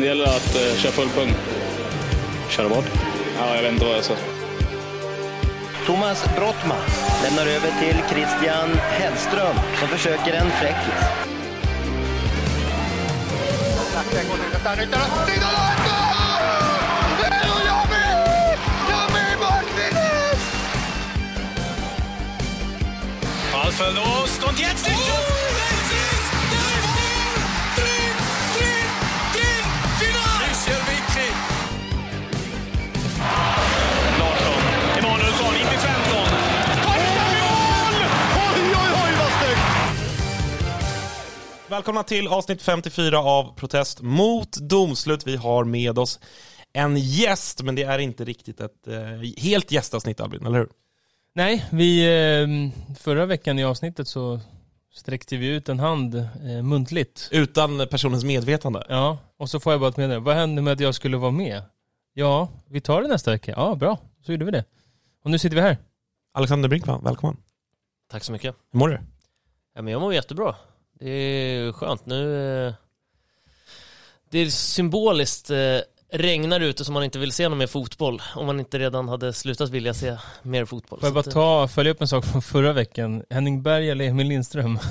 Det gäller att uh, köra full pung. Köra vad? Ja, jag vet inte vad jag sa. Thomas Brottman lämnar över till Christian Hellström som försöker en fräckis. Ballförlust und jetzt die Michel Välkomna till avsnitt 54 av Protest mot domslut. Vi har med oss en gäst, men det är inte riktigt ett eh, helt gästavsnitt Albin, eller hur? Nej, vi, eh, förra veckan i avsnittet så sträckte vi ut en hand eh, muntligt. Utan personens medvetande. Ja, och så får jag bara ett meddelande. Vad hände med att jag skulle vara med? Ja, vi tar det nästa vecka. Ja, bra. Så gjorde vi det. Och nu sitter vi här. Alexander Brinkman, välkommen. Tack så mycket. Hur mår du? Ja, men jag mår jättebra. Det är skönt. Nu... eh, Det är symboliskt eh, regnar ute så man inte vill se någon mer fotboll. Om man inte redan hade slutat vilja se mer fotboll. Får jag bara eh, ta, följa upp en sak från förra veckan. Henning Berg eller Emil Lindström?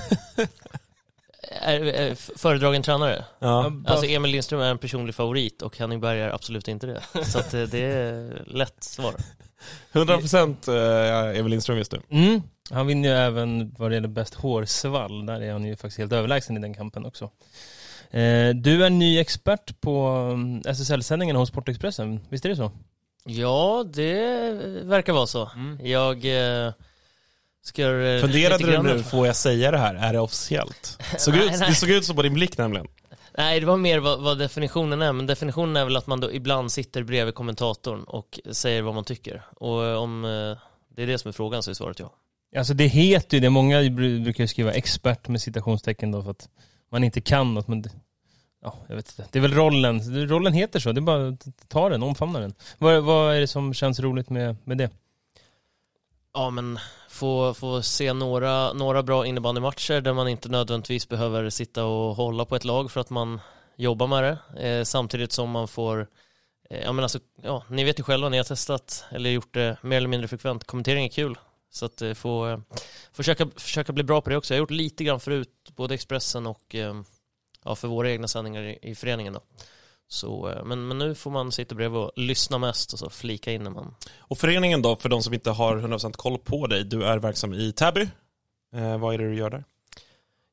är, är föredragen tränare. Ja. Alltså Emil Lindström är en personlig favorit och Henning Berg är absolut inte det. Så att det är lätt svar. 100% eh, Evel Lindström just nu. Mm. Han vinner ju även vad det gäller bäst hårsvall. Där är han ju faktiskt helt överlägsen i den kampen också. Eh, du är ny expert på mm, SSL-sändningen hos Sportexpressen. Visst är det så? Ja, det verkar vara så. Jag eh, ska eh, Funderade du nu, får jag säga det här? Är det officiellt? Såg Nej, ut, nej. det såg ut så på din blick nämligen. Nej, det var mer vad, vad definitionen är, men definitionen är väl att man då ibland sitter bredvid kommentatorn och säger vad man tycker. Och eh, om eh, det är det som är frågan så är svaret ja. Alltså det heter ju det, många brukar ju skriva expert med citationstecken då för att man inte kan något men det, Ja, jag vet inte. Det är väl rollen, rollen heter så, det är bara att ta den, omfamna den. Vad, vad är det som känns roligt med, med det? Ja, men få, få se några, några bra innebandymatcher där man inte nödvändigtvis behöver sitta och hålla på ett lag för att man jobbar med det. Eh, samtidigt som man får, eh, ja men alltså, ja, ni vet ju själva, ni har testat eller gjort det mer eller mindre frekvent. Kommentering är kul. Så att eh, få, eh, försöka, försöka bli bra på det också. Jag har gjort lite grann förut, både Expressen och eh, ja, för våra egna sändningar i, i föreningen då. Så, men, men nu får man sitta bredvid och lyssna mest och så flika in när man Och föreningen då, för de som inte har 100% koll på dig, du är verksam i Täby. Eh, vad är det du gör där?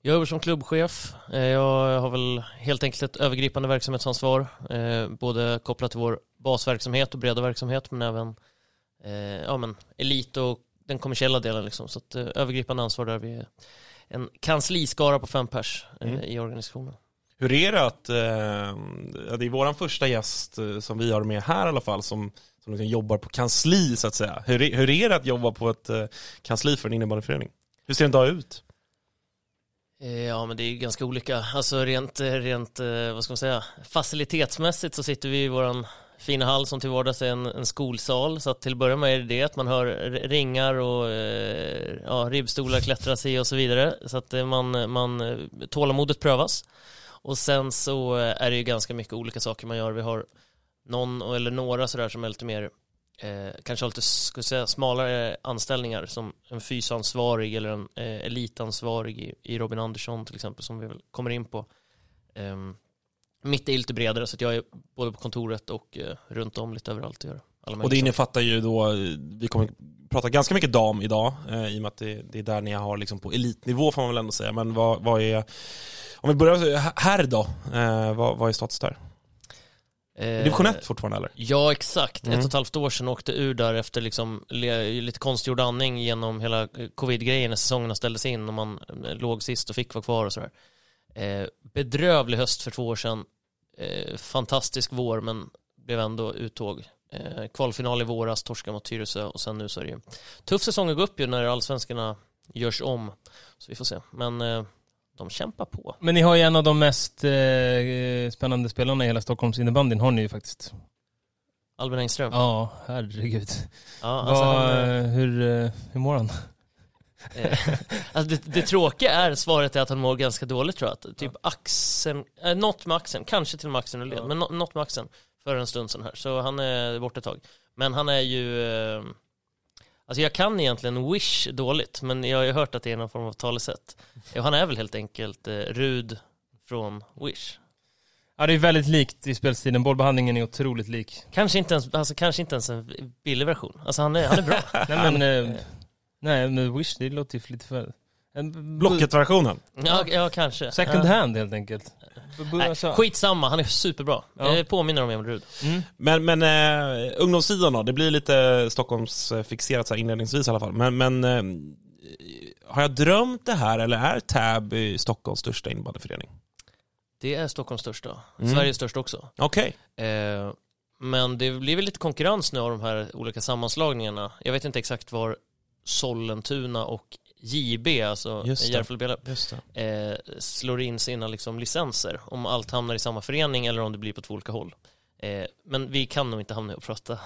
Jag jobbar som klubbchef. Eh, Jag har väl helt enkelt ett övergripande verksamhetsansvar, eh, både kopplat till vår basverksamhet och breda verksamhet, men även ja, men elit och den kommersiella delen. Liksom. Så att, eh, övergripande ansvar där vi är en kansliskara på fem pers eh, Mm. i organisationen. Hur är det att, eh, det är våran första gäst eh, som vi har med här i alla fall som, som liksom jobbar på kansli så att säga. Hur, är- hur är det att jobba på ett eh, kansli för en innebandyförening? Hur ser en dag ut? Ja, men det är ju ganska olika. Alltså rent, rent vad ska man säga, facilitetsmässigt så sitter vi i våran fina hall som till vardags är en, en skolsal. Så att till att börja med är det det att man hör ringar och eh, ja, ribbstolar klättras i och så vidare. Så att eh, man, man, eh, tålamodet prövas. Och sen så eh, är det ju ganska mycket olika saker man gör. Vi har någon eller några sådär som är lite mer eh, kanske har lite ska säga, smalare anställningar som en fysansvarig eller en eh, elitansvarig i, i Robin Andersson till exempel som vi väl kommer in på. Ehm, mitt är lite bredare så att jag är både på kontoret och eh, runt om lite överallt och gör Och det innefattar ju då, eh, vi kommer prata ganska mycket dam idag, eh, i och med att det, det är där ni har liksom på elitnivå får man väl ändå säga. Men vad, vad är, om vi börjar här då, eh, vad, vad är status där? Eh, Division 1 fortfarande eller? Ja, exakt. Mm. Ett och ett halvt år sedan åkte ur där efter liksom lite konstgjord andning genom hela eh, covid-grejen när säsongerna ställdes in och man eh, låg sist och fick vara kvar och sådär. Eh, bedrövlig höst för två år sedan. Eh, fantastisk vår men blev ändå uttåg. Eh, kvalfinal i våras, torska mot Tyresö och sen nu så är det ju tuff säsong att gå upp ju när allsvenskarna görs om. Så vi får se. Men eh, de kämpar på. Men ni har ju en av de mest eh, spännande spelarna i hela Stockholms innebandyn har ni ju faktiskt. Albin Engström. Ja, herregud. Ja, alltså Vad, han, eh, hur, eh, hur mår han? Eh, alltså det, det tråkiga är svaret är att han mår ganska dåligt tror jag. Att Typ axeln, äh, något med axeln, kanske till och med axeln och led, men nå- något med axeln för en stund sedan här. Så han är borta ett tag. Men han är ju, eh, alltså jag kan egentligen Wish dåligt, men jag har ju hört att det är någon form av talesätt. Han är väl helt enkelt eh, Rud från Wish. Ja, det är väldigt likt i spelstilen. Bollbehandlingen är otroligt lik. Kanske inte ens, alltså kanske inte ens en billig version. Alltså han är, han är bra. Nej men, eh, nej men Wish, det låter ju lite för... En, Blocket-versionen. ja, ja, kanske. Second hand helt enkelt. Nej, alltså- skitsamma, han är superbra. Ja. Eh, påminner om Emil Rud. Men, men eh, ungdomssidan då, det blir lite Stockholmsfixerat så här inledningsvis i alla fall. Men, men eh, har jag drömt det här eller är Täby Stockholms största innebandyförening? Det är Stockholms största. Mm. Sveriges största också. Okej. Eh, men det blir väl lite konkurrens nu av de här olika sammanslagningarna. Jag vet inte exakt var Sollentuna och JB, alltså. Järfälla eh, slår in sina liksom, licenser. Om allt hamnar i samma förening eller om det blir på två olika håll. Eh, men vi kan nog inte hamna och prata.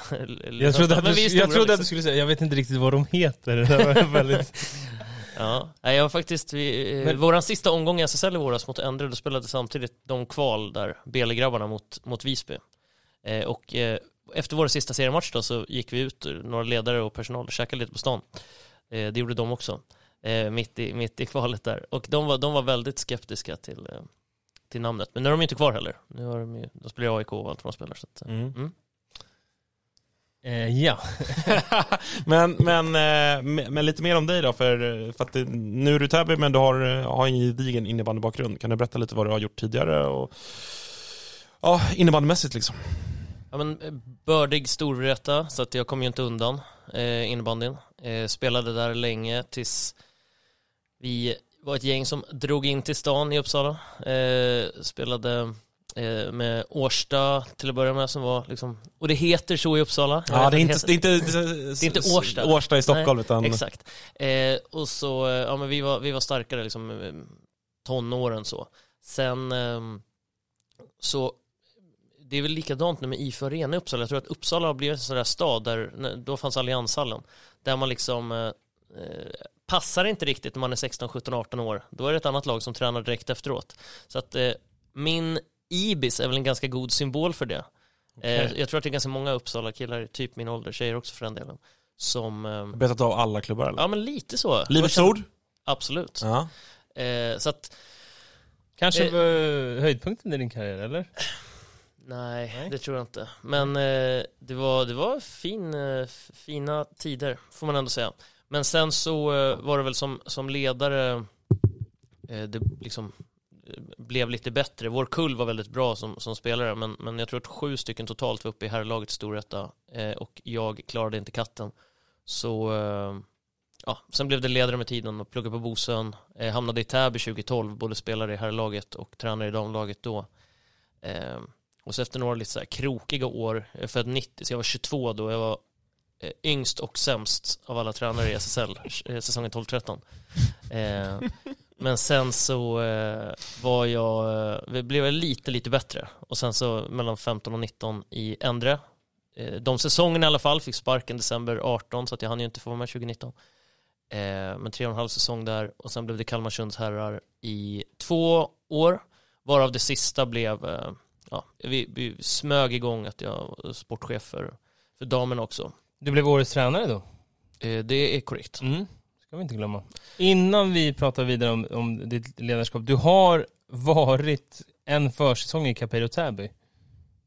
Jag trodde, att du, jag trodde att du liksom. skulle säga, jag vet inte riktigt vad de heter. Det var väldigt... Ja, jag har faktiskt, vi, eh, Men- våran sista omgång i SSL i våras mot Endre, då spelade samtidigt de kval där, Bele-grabbarna mot, mot Visby. Eh, och eh, efter vår sista seriematch då så gick vi ut, några ledare och personal, och käkade lite på stan. Eh, det gjorde de också, eh, mitt, i, mitt i kvalet där. Och de var, de var väldigt skeptiska till, eh, till namnet. Men nu är de ju inte kvar heller. Nu har de ju, de spelar i AIK och allt vad de spelar. Så att, eh, Mm. mm. Eh, ja. men, men, eh, men lite mer om dig då, för, för att det, nu är du Täby men du har, har en gedigen innebandybakgrund. Kan du berätta lite vad du har gjort tidigare och ja, innebandymässigt liksom? Ja, men eh, bördig Storvreta, så att jag kom ju inte undan eh, innebandyn. Eh, spelade där länge tills vi var ett gäng som drog in till stan i Uppsala. Eh, spelade eh, med Årsta till att börja med som var liksom, och det heter så i Uppsala. Ja, det är inte, det inte, Det är inte Årsta. Årsta i Stockholm utan Exakt. Eh, och så, eh, ja men vi var, vi var starkare liksom tonåren så. Sen ehm, så, det är väl likadant nu med IFÖ Arena i Uppsala. Jag tror att Uppsala har blivit en sån där stad där, då fanns Allianshallen, där man liksom eh, eh, passar inte riktigt när man är 16, 17, 18 år. Då är det ett annat lag som tränar direkt efteråt. Så att eh, min Ibis är väl en ganska god symbol för det. Eh, jag tror att det är ganska många Uppsala-killar, typ min ålder, tjejer också för den delen, som ehm, betat av alla klubbar eller? Ja men lite så. Livets ord? Absolut. Ja. Eh, så att, Kanske Eh. höjdpunkten i din karriär, eller? Nej, det tror jag inte. Men eh, det var, det var fin, eh, fina tider, får man ändå säga. Men sen så eh, var det väl som, som ledare, eh, det liksom eh, blev lite bättre. Vår kull var väldigt bra som, som spelare, men, men jag tror att sju stycken totalt var uppe i herrlaget i Storvreta eh, och jag klarade inte katten. Så ja, sen blev det ledare med tiden och pluggade på Bosön. Hamnade i Täby 2012, både spelare i herrlaget och tränare i damlaget då. Och så efter några lite så här krokiga år, jag är född 90, så jag var 22 då, jag var eh, yngst och sämst av alla tränare i SSL, eh, säsongen 12-13. Eh, men sen så eh, var jag, eh, blev jag lite, lite bättre. Och sen så mellan 15 och 19 i Endre. Eh, de säsongerna i alla fall, fick sparken december 18 så att jag hann ju inte få vara med 2019. Eh, men tre och en halv säsong där och sen blev det Kalmarsunds herrar i två år. Varav det sista blev, eh, ja, vi, vi smög igång att jag var sportchef för, för damerna också. Du blev årets tränare då? Eh, det är korrekt. Mm. ska vi inte glömma. Innan vi pratar vidare om, om ditt ledarskap, du har varit en försäsong i Capello Täby.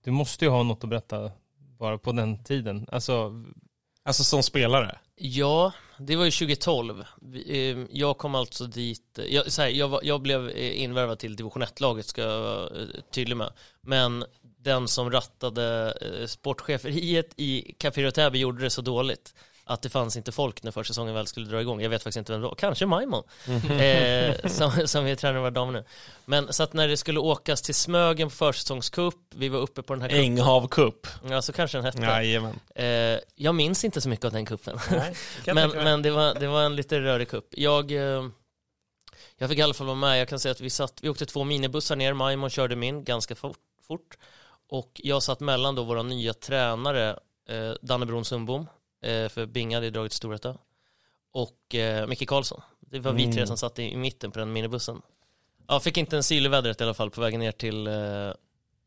Du måste ju ha något att berätta bara på den tiden. Alltså, Alltså som spelare? Ja, det var ju 2012. Ehm, jag kom alltså dit, eh, jag, så här, jag, var, jag blev eh, invärvad till division 1-laget ska jag vara eh, tydlig med. Men den som rattade sportcheferiet i Café Täby gjorde det så dåligt att det fanns inte folk när försäsongen väl skulle dra igång. Jag vet faktiskt inte vem det var, kanske Maimon, eh, som, som är tränare våra damer nu. Men så att när det skulle åkas till Smögen på försäsongscup, vi var uppe på den här cupen. Änghav Cup? Ja, så kanske den hette. Jajamän. Eh, jag minns inte så mycket av den kuppen. Nej, men men det, var, det var en lite rörig kupp. Jag, eh, jag fick i alla fall vara med. Jag kan säga att vi, satt, vi åkte två minibussar ner. Maimon körde min ganska fort, fort. Och jag satt mellan då våra nya tränare, eh, Danne Bron Sundbom, för Binga hade dragit Storvreta. och eh, Micke Karlsson. Det var vi tre Mm. som satt i, i mitten på den minibussen. Ja, fick inte en syl i vädret i alla fall på vägen ner till eh,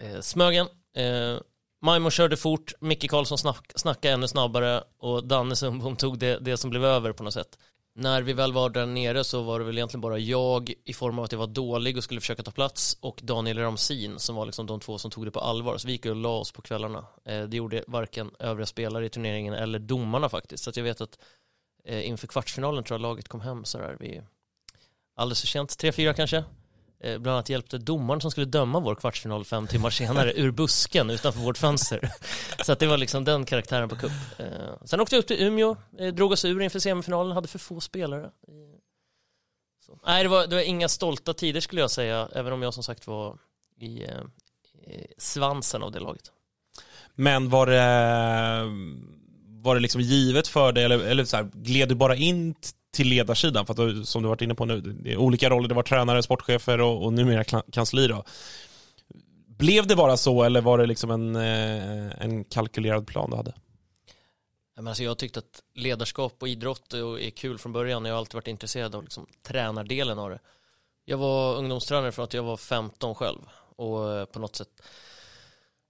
eh, Smögen. Eh, Maimo körde fort, Micke Karlsson snack, snackade ännu snabbare och Danne Sundbom tog det, det som blev över på något sätt. När vi väl var där nere så var det väl egentligen bara jag i form av att jag var dålig och skulle försöka ta plats och Daniel Ramsin som var liksom de två som tog det på allvar. Så vi gick och la oss på kvällarna. Eh, det gjorde varken övriga spelare i turneringen eller domarna faktiskt. Så att jag vet att eh, inför kvartsfinalen tror jag laget kom hem sådär vid alldeles för sent, tre fyra kanske. Eh, bland annat hjälpte domaren som skulle döma vår kvartsfinal fem timmar senare ur busken utanför vårt fönster. Så att det var liksom den karaktären på cup. Eh, sen åkte jag upp till Umeå, eh, drog oss ur inför semifinalen, hade för få spelare. Så. Nej, det var, det var inga stolta tider skulle jag säga, även om jag som sagt var i, i svansen av det laget. Men var det, var det liksom givet för dig, eller, eller så här, gled du bara in till ledarsidan? För att som du varit inne på nu, det är olika roller, det var tränare, sportchefer och, och numera kansli då. Blev det bara så eller var det liksom en, eh, en kalkylerad plan du hade? Men alltså jag tyckte att ledarskap och idrott är kul från början. Jag har alltid varit intresserad av liksom tränardelen av det. Jag var ungdomstränare från att jag var 15 själv och eh, på något sätt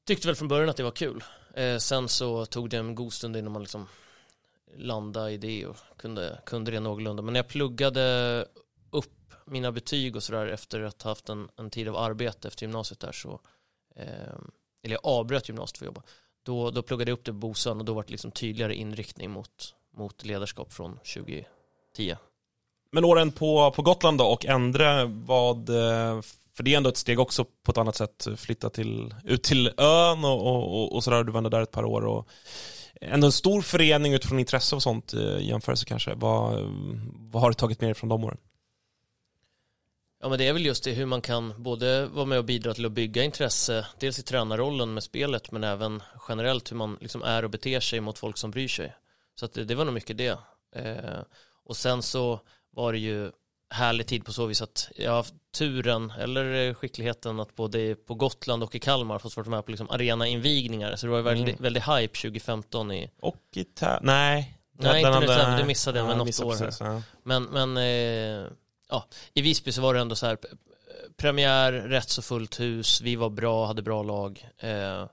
tyckte väl från början att det var kul. Eh, sen så tog det en god stund innan man liksom landa i det och kunde, kunde det någorlunda. Men när jag pluggade upp mina betyg och sådär efter att ha haft en, en tid av arbete efter gymnasiet där så eh, eller jag avbröt gymnasiet för att jobba då, då pluggade jag upp det på Bosön och då var det liksom tydligare inriktning mot, mot ledarskap från 2010. Men åren på, på Gotland då och Endre, vad, för det är ändå ett steg också på ett annat sätt, flytta till, ut till ön och, och, och, sådär, du var ändå där ett par år och ändå en stor förening utifrån intresse och sånt eh, i jämförelse kanske. Vad, vad har du tagit med dig från de åren? Ja men det är väl just det hur man kan både vara med och bidra till att bygga intresse, dels i tränarrollen med spelet men även generellt hur man liksom är och beter sig mot folk som bryr sig. Så att det, det var nog mycket det. Eh, och sen så var det ju härlig tid på så vis att jag har haft turen eller skickligheten att både på Gotland och i Kalmar fått vara med på liksom arenainvigningar. Så det var ju väldigt, Mm. väldigt hype 2015 i, Och i tä- Nej. Nej, inte hade- det, det missade jag med något år precis, ja. Men, men eh, ja, i Visby så var det ändå så här, premiär, rätt så fullt hus, vi var bra, hade bra lag, eh,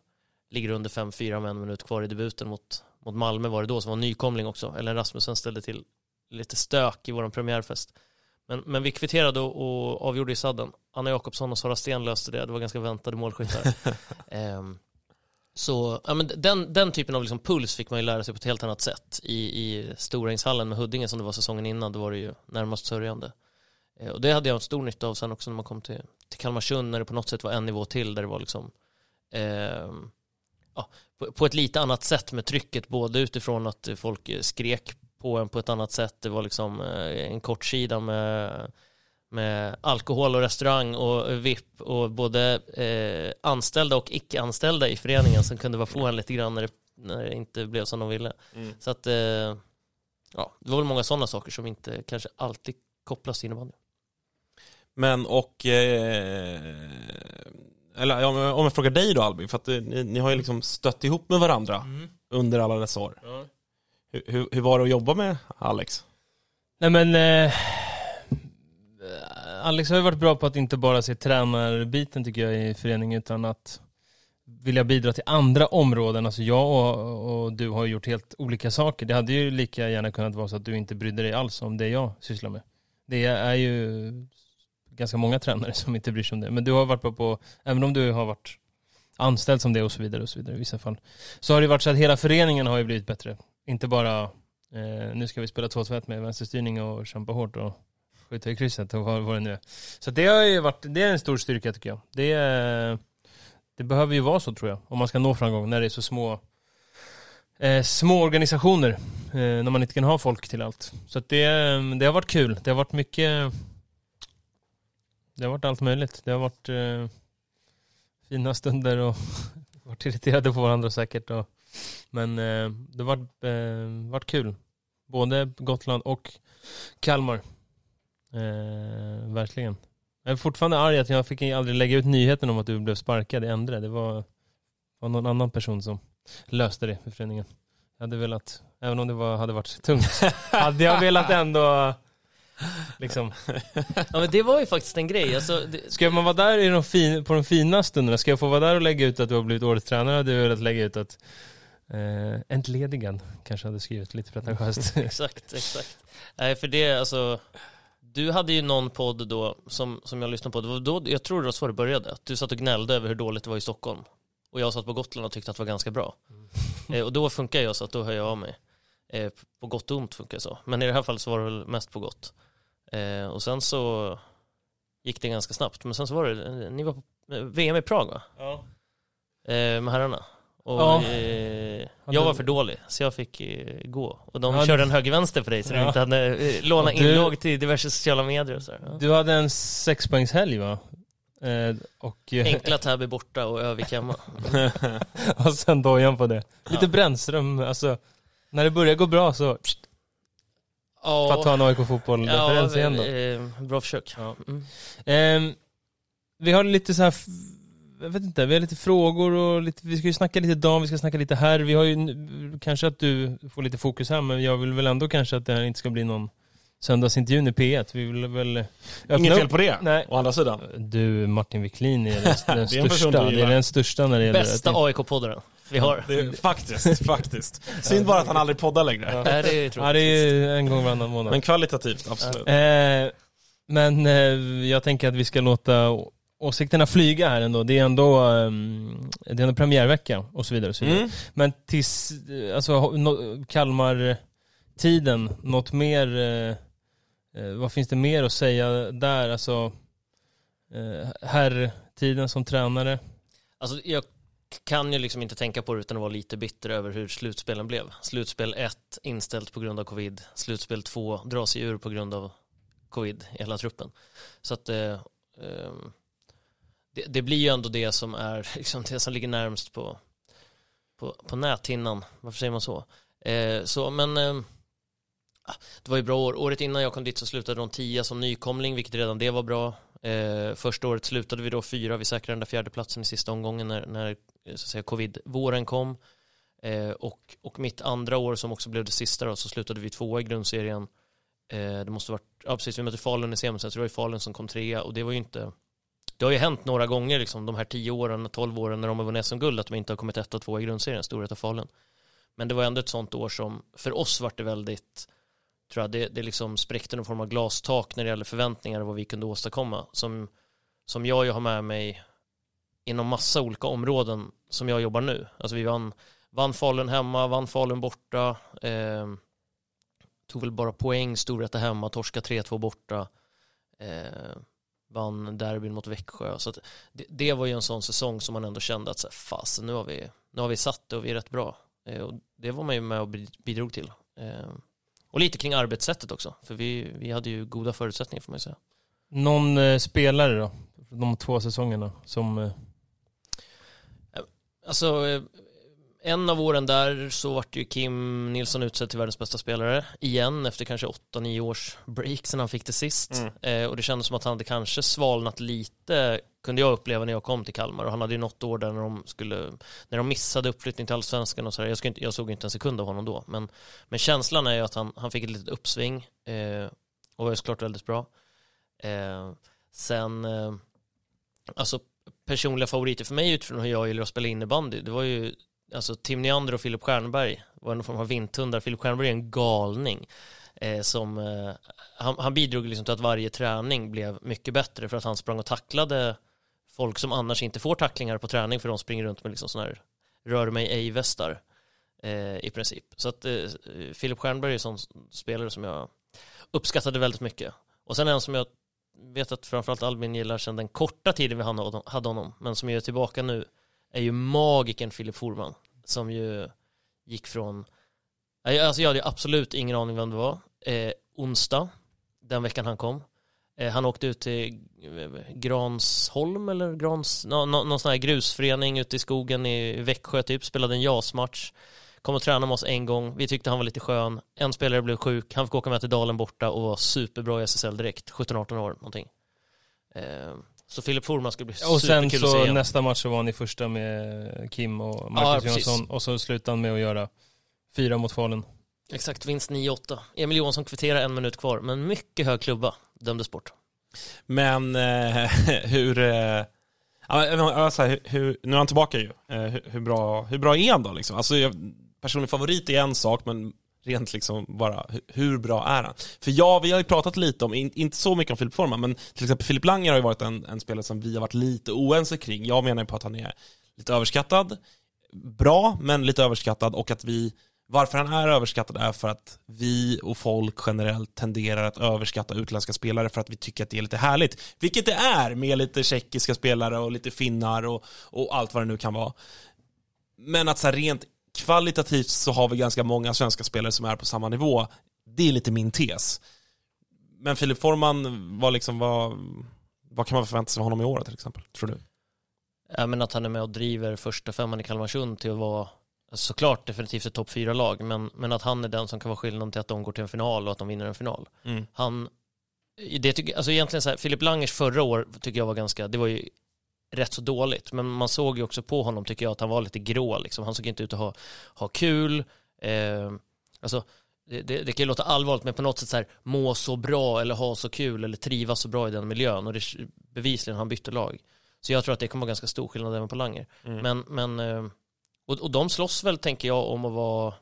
ligger under 5-4 med en minut kvar i debuten mot, mot Malmö var det då, som var nykomling också, Ellen Rasmussen ställde till lite stök i vår premiärfest. Men, men vi kvitterade och, och avgjorde i sadden. Anna Jakobsson och Sara Sten löste det, det var ganska väntade målskyttar. Ehm, så ja, men den, den typen av liksom puls fick man ju lära sig på ett helt annat sätt. I, i Storängshallen med Huddinge som det var säsongen innan, då var det ju närmast sörjande. Eh, och det hade jag en stor nytta av sen också när man kom till, till Kalmarsund, när det på något sätt var en nivå till, där det var liksom ehm, ja, på, på ett lite annat sätt med trycket, både utifrån att folk eh, skrek på en på ett annat sätt, det var liksom eh, en kort sida med med alkohol och restaurang och VIP och både eh, anställda och icke-anställda i föreningen som kunde vara på en lite grann när det, när det inte blev som de ville. Mm. Så att, eh, ja, det var väl många sådana saker som inte kanske alltid kopplas till innebandy. Men och, eh, eller ja, om jag frågar dig då Albin, för att eh, ni, ni har ju liksom stött ihop med varandra under alla dessa år. Hur, hur, hur var det att jobba med Alex? Nej men eh, Alex har ju varit bra på att inte bara se tränarbiten tycker jag i föreningen utan att vilja bidra till andra områden. Alltså jag och, och du har ju gjort helt olika saker. Det hade ju lika gärna kunnat vara så att du inte brydde dig alls om det jag sysslar med. Det är ju ganska många tränare som inte bryr sig om det. Men du har varit bra på, även om du har varit anställd som det och så vidare och så vidare i vissa fall. Så har det varit så att hela föreningen har ju blivit bättre. Inte bara eh, nu ska vi spela 2-2-1 med vänsterstyrning och kämpa hårt och skjuta i krysset och vad, vad det nu är. Så det har ju varit, det är en stor styrka tycker jag. Det, det behöver ju vara så tror jag, om man ska nå framgång när det är så små eh, små organisationer, eh, när man inte kan ha folk till allt. Så att det, det har varit kul. Det har varit mycket det har varit allt möjligt. Det har varit eh, fina stunder och varit irriterade på varandra säkert. Och, men eh, det har varit, eh, varit kul. Både Gotland och Kalmar. Eh, verkligen. Jag är fortfarande arg att jag fick aldrig lägga ut nyheten om att du blev sparkad i Endre. Det var, var någon annan person som löste det för föreningen. Jag hade velat, även om det var, hade varit tungt, hade jag velat ändå liksom. Ja men det var ju faktiskt en grej. Alltså, det, Ska man vara där i de fin, på de fina stunderna, ska jag få vara där och lägga ut att du har blivit årets tränare, hade jag velat lägga ut att eh, entledigan kanske hade skrivit lite pretentiöst. exakt, exakt. Nej för det, alltså. Du hade ju någon podd då som, som jag lyssnade på. Det var då, jag tror det var så det började. Du satt och gnällde över hur dåligt det var i Stockholm. Och jag satt på Gotland och tyckte att det var ganska bra. Eh, och då funkar jag så att då hör jag av mig. Eh, på gott och ont funkar det så. Men i det här fallet så var det väl mest på gott. Eh, och sen så gick det ganska snabbt. Men sen så var det, ni var på eh, VM i Prag va? Ja. Eh, med herrarna. Och Ja. eh, jag var för dålig, så jag fick eh, gå. Och de Ja, körde du- en höger-vänster för dig, så du Ja. inte hade eh, låna du- inlogg till diverse sociala medier och sådär. Ja. Du hade en sexpoängshelg va? Eh, och, Enkla Täby borta och Övik hemma. och sen dojan på det. Lite Brännström, alltså. När det börjar gå bra så, pst, för att ta en AIK fotboll-referens igen då. eh, bra försök. Ja. Mm. Vi har lite så här, jag vet inte, vi har lite frågor och lite, vi ska ju snacka lite dam, vi ska snacka lite här. Vi har ju, kanske att du får lite fokus här, men jag vill väl ändå kanske att det här inte ska bli någon söndagsintervjun i P1. Vi vill väl Inget fel på det, Nej. å andra sidan. Du, Martin Wiklin är den, den största. Det är den största när det gäller... Bästa AIK-poddaren vi har. Det är, faktiskt, faktiskt. Synd bara att han aldrig poddar längre. Nej, det är Ja, tråkigt. det är ju en gång varannan månad. Men kvalitativt, absolut. Eh, men eh, jag tänker att vi ska låta åsikterna flyga här ändå. Det är ändå, ehm, det är ändå premiärvecka och så vidare. Och så vidare. Mm. Men tills, eh, alltså no, Kalmar-tiden, något mer, eh, eh, vad finns det mer att säga där? Alltså, eh, herr-tiden som tränare. Alltså, jag kan ju liksom inte tänka på det utan att vara lite bitter över hur slutspelen blev. Slutspel 1 inställt på grund av covid. Slutspel 2 dras sig ur på grund av covid i hela truppen. Så att eh, ehm, det, det blir ju ändå det som är liksom det som ligger närmst på, på, på näthinnan. Varför säger man så? Eh, så men eh, ah, det var ju bra år. Året innan jag kom dit så slutade de tia som nykomling, vilket redan det var bra. Eh, första året slutade vi då fyra, vi säkrade den där fjärde platsen i sista omgången när, när eh, så att säga, covid-våren kom. Eh, och, och mitt andra år som också blev det sista då, så slutade vi tvåa i grundserien. Eh, det måste varit, ja precis, vi mötte Falun i semestern, så det var ju Falun som kom trea och det var ju inte det har ju hänt några gånger liksom, de här tio åren, tolv åren när de har vunnit SM-guld att de inte har kommit ett och två i grundserien, Storvreta Falun. Men det var ändå ett sånt år som, för oss var det väldigt, tror jag, det, det liksom spräckte någon form av glastak när det gäller förväntningar och vad vi kunde åstadkomma. Som, som jag ju har med mig inom massa olika områden som jag jobbar nu. Alltså vi vann, vann Falun hemma, vann Falun borta, eh, tog väl bara poäng, Storvreta hemma, torska 3-2 borta. Eh, vann derbyn mot Växjö. Så det, det var ju en sån säsong som man ändå kände att så här, fasen, nu har vi, nu har vi satt det och vi är rätt bra. Eh, och det var man ju med och bi- bidrog till. Eh, och lite kring arbetssättet också, för vi, vi hade ju goda förutsättningar får man ju säga. Någon eh, spelare då? De två säsongerna som... Eh, Alltså, eh, en av åren där så vart ju Kim Nilsson utsedd till världens bästa spelare igen efter kanske 8-9 års break sen han fick det sist. Mm. Eh, och det kändes som att han hade kanske svalnat lite, kunde jag uppleva när jag kom till Kalmar. Och han hade ju något år där när de skulle, när de missade uppflyttning till allsvenskan och sådär. Jag, inte, jag såg inte en sekund av honom då. Men, men känslan är ju att han, han fick ett litet uppsving eh, och var ju såklart väldigt bra. Eh, sen, eh, alltså personliga favoriter för mig utifrån hur jag gillar att spela innebandy, det var ju alltså Tim Neander och Filip Stjernberg var en form av vinthundar. Filip Stjernberg är en galning. Eh, som, eh, han, han bidrog liksom till att varje träning blev mycket bättre för att han sprang och tacklade folk som annars inte får tacklingar på träning för de springer runt med liksom sådana här rör mig ej-västar eh, i princip. Så att eh, Filip Stjernberg är en sån spelare som jag uppskattade väldigt mycket. Och sen en som jag vet att framförallt Albin gillar sedan den korta tiden vi hade honom- hade honom, men som är tillbaka nu, är ju magiken Filip Forman, som ju gick från, alltså jag hade ju absolut ingen aning vem det var, eh, onsdag, den veckan han kom. Eh, han åkte ut till eh, Gransholm eller Grans, no, no, någon sån här grusförening ute i skogen i Växjö typ, spelade en JAS-match. Kom och tränade med oss en gång, vi tyckte han var lite skön. En spelare blev sjuk, han fick åka med till Dalen borta och var superbra i SSL direkt, 17-18 år någonting. Eh, så Filip Forman skulle bli och sen superkul att se så igen. nästa match så var ni första med Kim och Ja, Marcus precis. Johansson och så slutade han med att göra Fyra mot Falun. Exakt, vinst 9-8. Emil Johansson kvitterar en minut kvar, men mycket hög klubba dömdes bort. Men eh, hur, eh, ja, alltså, hur, hur, nu är han tillbaka ju. Eh, hur, hur, bra, hur bra är han då liksom? Alltså, jag, personlig favorit är en sak, men rent liksom bara, hur, bra är han? För ja, vi har ju pratat lite om, inte så mycket om Filip Forman, men till exempel Filip Langer har ju varit en, en spelare som vi har varit lite oense kring. Jag menar ju på att han är lite överskattad, bra, men lite överskattad och att vi varför han är överskattad är för att vi och folk generellt tenderar att överskatta utländska spelare för att vi tycker att det är lite härligt. Vilket det är med lite tjeckiska spelare och lite finnar och, och allt vad det nu kan vara. Men att så här rent kvalitativt så har vi ganska många svenska spelare som är på samma nivå. Det är lite min tes. Men Filip Forman, vad, liksom, vad, vad kan man förvänta sig av honom i år till exempel, tror du? Ja, men att han är med och driver första femman i Kalmarsund till att vara såklart definitivt ett topp fyra lag men, men att han är den som kan vara skillnaden till att de går till en final och att de vinner en final. Mm. Han, det tycker, alltså egentligen så här, Filip Langers förra år tycker jag var ganska, det var ju rätt så dåligt men man såg ju också på honom tycker jag att han var lite grå liksom. Han såg inte ut att ha, ha kul. Eh, alltså det, det, det, kan ju låta allvarligt men på något sätt så här må så bra eller ha så kul eller trivas så bra i den miljön och det bevisligen han bytte lag. Så jag tror att det kommer vara ganska stor skillnad även på Langer. Mm. Men, men eh, och, och de slåss väl, tänker jag, om att vara...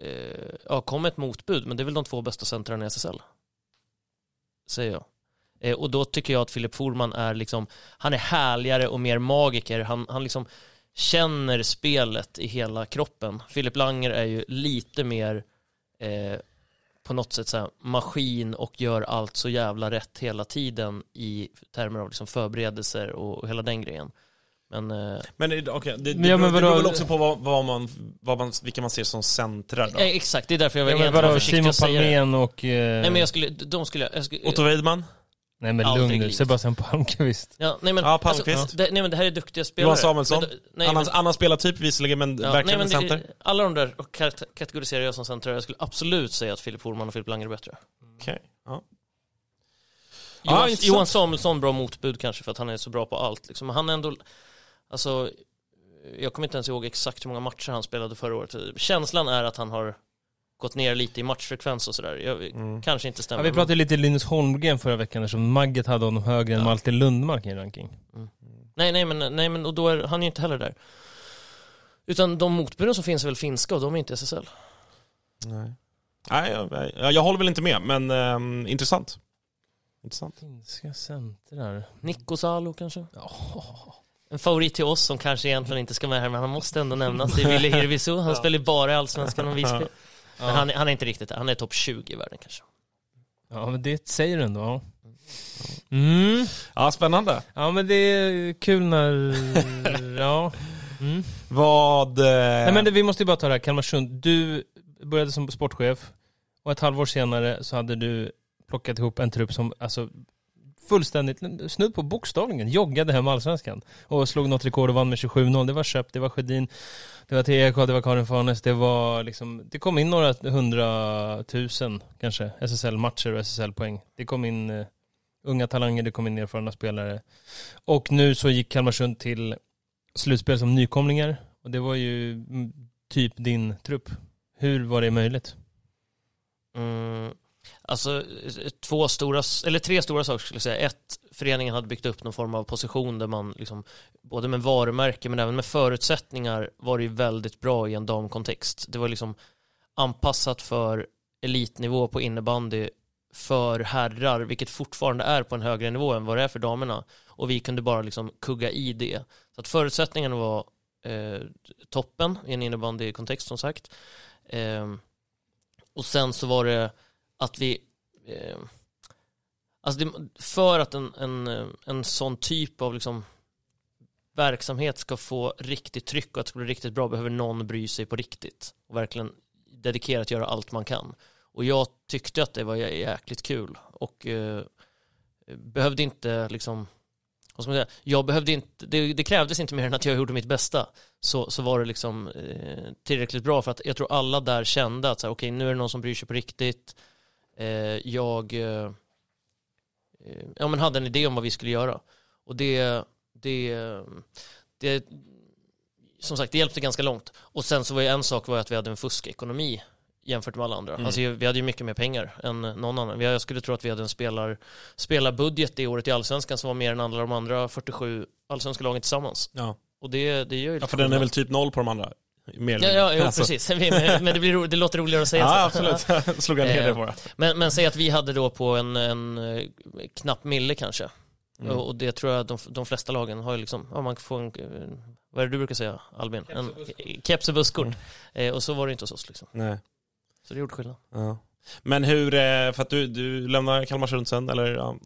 Eh, ja, kom ett motbud, men det är väl de två bästa centrarna i SSL. Säger jag. Eh, och då tycker jag att Filip Forman är liksom, han är härligare och mer magiker. Han, han liksom känner spelet i hela kroppen. Filip Langer är ju lite mer eh, på något sätt så här, maskin och gör allt så jävla rätt hela tiden i termer av liksom förberedelser och, och hela den grejen. Men, eh, Men det- okej, det, det, Men ja, men beror, det beror väl också på vad, vad man, vad man, vilka man ser som centrar då? eh, exakt, det är därför jag var Ja, egentligen försiktig Simon att säga det. Palmén och... Eh, Nej men jag skulle, de skulle, jag skulle Otto Weidman? Nej men aldrig lugn nu, likt. Sebastian Palmqvist. Ja, nej men, Ja, Palmqvist. Alltså, det, nej men det här är duktiga spelare. Johan Samuelsson? Men, nej, annan, men, annan spelartyp visserligen, men ja, verkligen nej, en men center? det, alla de där kat- kategoriserar jag som centrar. Jag skulle absolut säga att Filip Horman och Filip Langer är bättre. Okej, ja. Johan, intressant. Johan Samuelsson, bra motbud kanske för att han är så bra på allt. Liksom. Men Han är ändå, alltså, jag kommer inte ens ihåg exakt hur många matcher han spelade förra året. Känslan är att han har gått ner lite i matchfrekvens och sådär. Mm. Kanske inte Ja, stämmer. vi pratade lite Linus Holmgren förra veckan eftersom Magget hade honom högre än Ja. Malte Lundmark i en ranking. men, nej, nej, men, nej, men och då är han är ju inte heller där. Utan de motbuden som finns är väl finska och de är inte SSL. Nej, Nej jag, jag, jag håller väl inte med, men ehm, intressant. Intressant. Finska centrar. Nikko Salo kanske? Ja. En favorit till oss som kanske egentligen inte ska med här men han måste ändå nämnas. Det är Ville Hirvisu. Han spelar ju bara i Allsvenskan och Visby. Men han, är- han är inte riktigt där. Han är topp 20 i världen kanske. Ja men det säger du ändå. ja. Mm. Ja, spännande. Ja men det är kul när... ja. Mm. Vad... Eh, Nej men det, vi måste ju bara ta det här, Kalmarsund. Du började som sportchef och ett halvår senare så hade du plockat ihop en trupp som alltså fullständigt, snudd på bokstavligen, joggade hem allsvenskan. Och slog något rekord och vann med 27-0. Det var Köp, det var Sjödin, det var TK, det var Karin Farnes, det var liksom, det kom in några hundratusen kanske, SSL-matcher och SSL-poäng. Det kom in uh, unga talanger, det kom in erfarna spelare. Och nu så gick Kalmarsund till slutspel som nykomlingar. Och det var ju mm, typ din trupp. Hur var det möjligt? Mm. Alltså två stora, eller tre stora saker skulle jag säga. Ett, föreningen hade byggt upp någon form av position där man liksom, både med varumärke men även med förutsättningar var det ju väldigt bra i en damkontext. Det var liksom anpassat för elitnivå på innebandy för herrar, vilket fortfarande är på en högre nivå än vad det är för damerna. Och vi kunde bara liksom kugga i det. Så att förutsättningarna var eh, toppen i en innebandykontext som sagt. Eh, och sen så var det att vi eh, Alltså det, för att en, en, en sån typ av liksom verksamhet ska få riktigt tryck och att det ska bli riktigt bra behöver någon bry sig på riktigt och verkligen dedikerat göra allt man kan. Och jag tyckte att det var jäkligt kul och eh, behövde inte liksom vad ska man säga, jag behövde inte, det, det krävdes inte mer än att jag gjorde mitt bästa så, så var det liksom eh, tillräckligt bra för att jag tror alla där kände att så här, okej nu är det någon som bryr sig på riktigt eh, jag eh, eh, ja, men hade en idé om vad vi skulle göra och det, det, det som sagt, det hjälpte ganska långt. Och sen så var ju en sak var att vi hade en fuskekonomi jämfört med alla andra. Mm. Alltså, vi hade ju mycket mer pengar än någon annan. Jag skulle tro att vi hade en spelar, spelarbudget det året i Allsvenskan som var mer än alla de andra 47 allsvenska lagen tillsammans. Ja. Och det, det gör ju ja, för den är väl typ noll på de andra. Mer Ja, ja jo, Alltså. precis. Men, det, blir, ro- det låter roligare att säga Ja, så. absolut. Slog jag ner Eh, det bara. Men, men säg att vi hade då på en, en eh, knapp mille kanske. Mm. Och, och det tror jag de, de flesta lagen har ju liksom, ja, man får en, eh, vad är det du brukar säga Albin? En keps och busskort. Mm. Eh, och så var det inte hos oss liksom. Nej. Så det gjorde skillnad. Ja. Men hur, eh, för att du, du lämnar Kalmarsund sen, eller ja,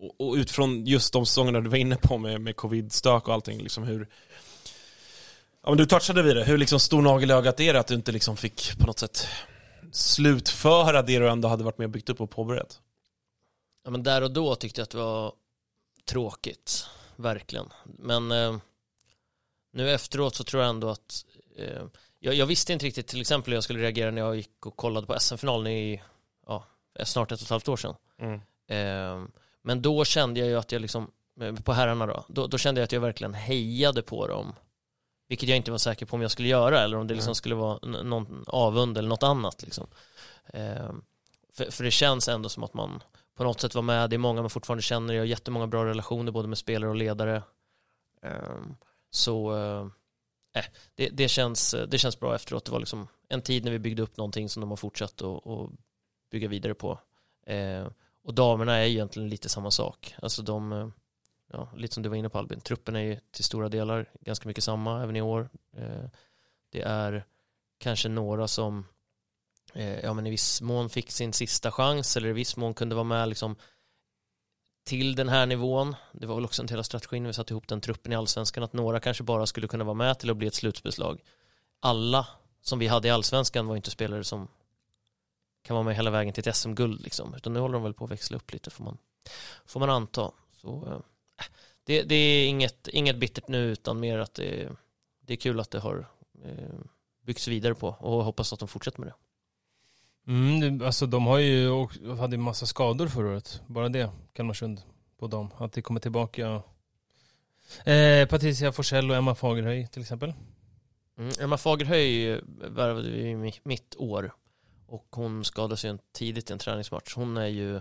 och, och utifrån just de säsongerna du var inne på med, med covid-stök och allting, liksom hur Ja men du touchade vid det, hur liksom stor nagel i ögat är det att du inte liksom fick på något sätt slutföra det du ändå hade varit med och byggt upp och påbörjat? Ja, men där och då tyckte jag att det var tråkigt, verkligen. Men eh, nu efteråt så tror jag ändå att eh, jag, jag visste inte riktigt till exempel hur jag skulle reagera när jag gick och kollade på SM-finalen i ja, snart ett och ett halvt år sedan. Mm. Eh, men då kände jag ju att jag liksom, eh, på herrarna då, då, då kände jag att jag verkligen hejade på dem. Vilket jag inte var säker på om jag skulle göra eller om det liksom skulle vara någon avund eller något annat. Liksom. Eh, för, för det känns ändå som att man på något sätt var med, det är många man fortfarande känner, jag har jättemånga bra relationer både med spelare och ledare. Eh, så eh, det, det, känns, det känns bra efteråt, det var liksom en tid när vi byggde upp någonting som de har fortsatt att bygga vidare på. Eh, och damerna är egentligen lite samma sak. Alltså de, ja, lite som du var inne på Albin, truppen är ju till stora delar ganska mycket samma även i år. Eh, det är kanske några som eh, ja, men i viss mån fick sin sista chans eller i viss mån kunde vara med liksom, till den här nivån. Det var väl också en del av strategin när vi satte ihop den truppen i allsvenskan att några kanske bara skulle kunna vara med till att bli ett slutspelslag. Alla som vi hade i allsvenskan var inte spelare som kan vara med hela vägen till ett SM-guld liksom. Utan nu håller de väl på att växla upp lite får man, får man anta. Så, eh, det, det är inget, inget bittert nu utan mer att det, det är kul att det har eh, byggts vidare på och hoppas att de fortsätter med det. Mm, alltså de har ju och hade en massa skador förra året. Bara det, Kalmarsund, på dem. Att det kommer tillbaka eh, Patricia Forsell och Emma Fagerhöj till exempel. Mm. Emma Fagerhöj värvade vi mitt år och hon skadade sig tidigt i en träningsmatch. Hon är ju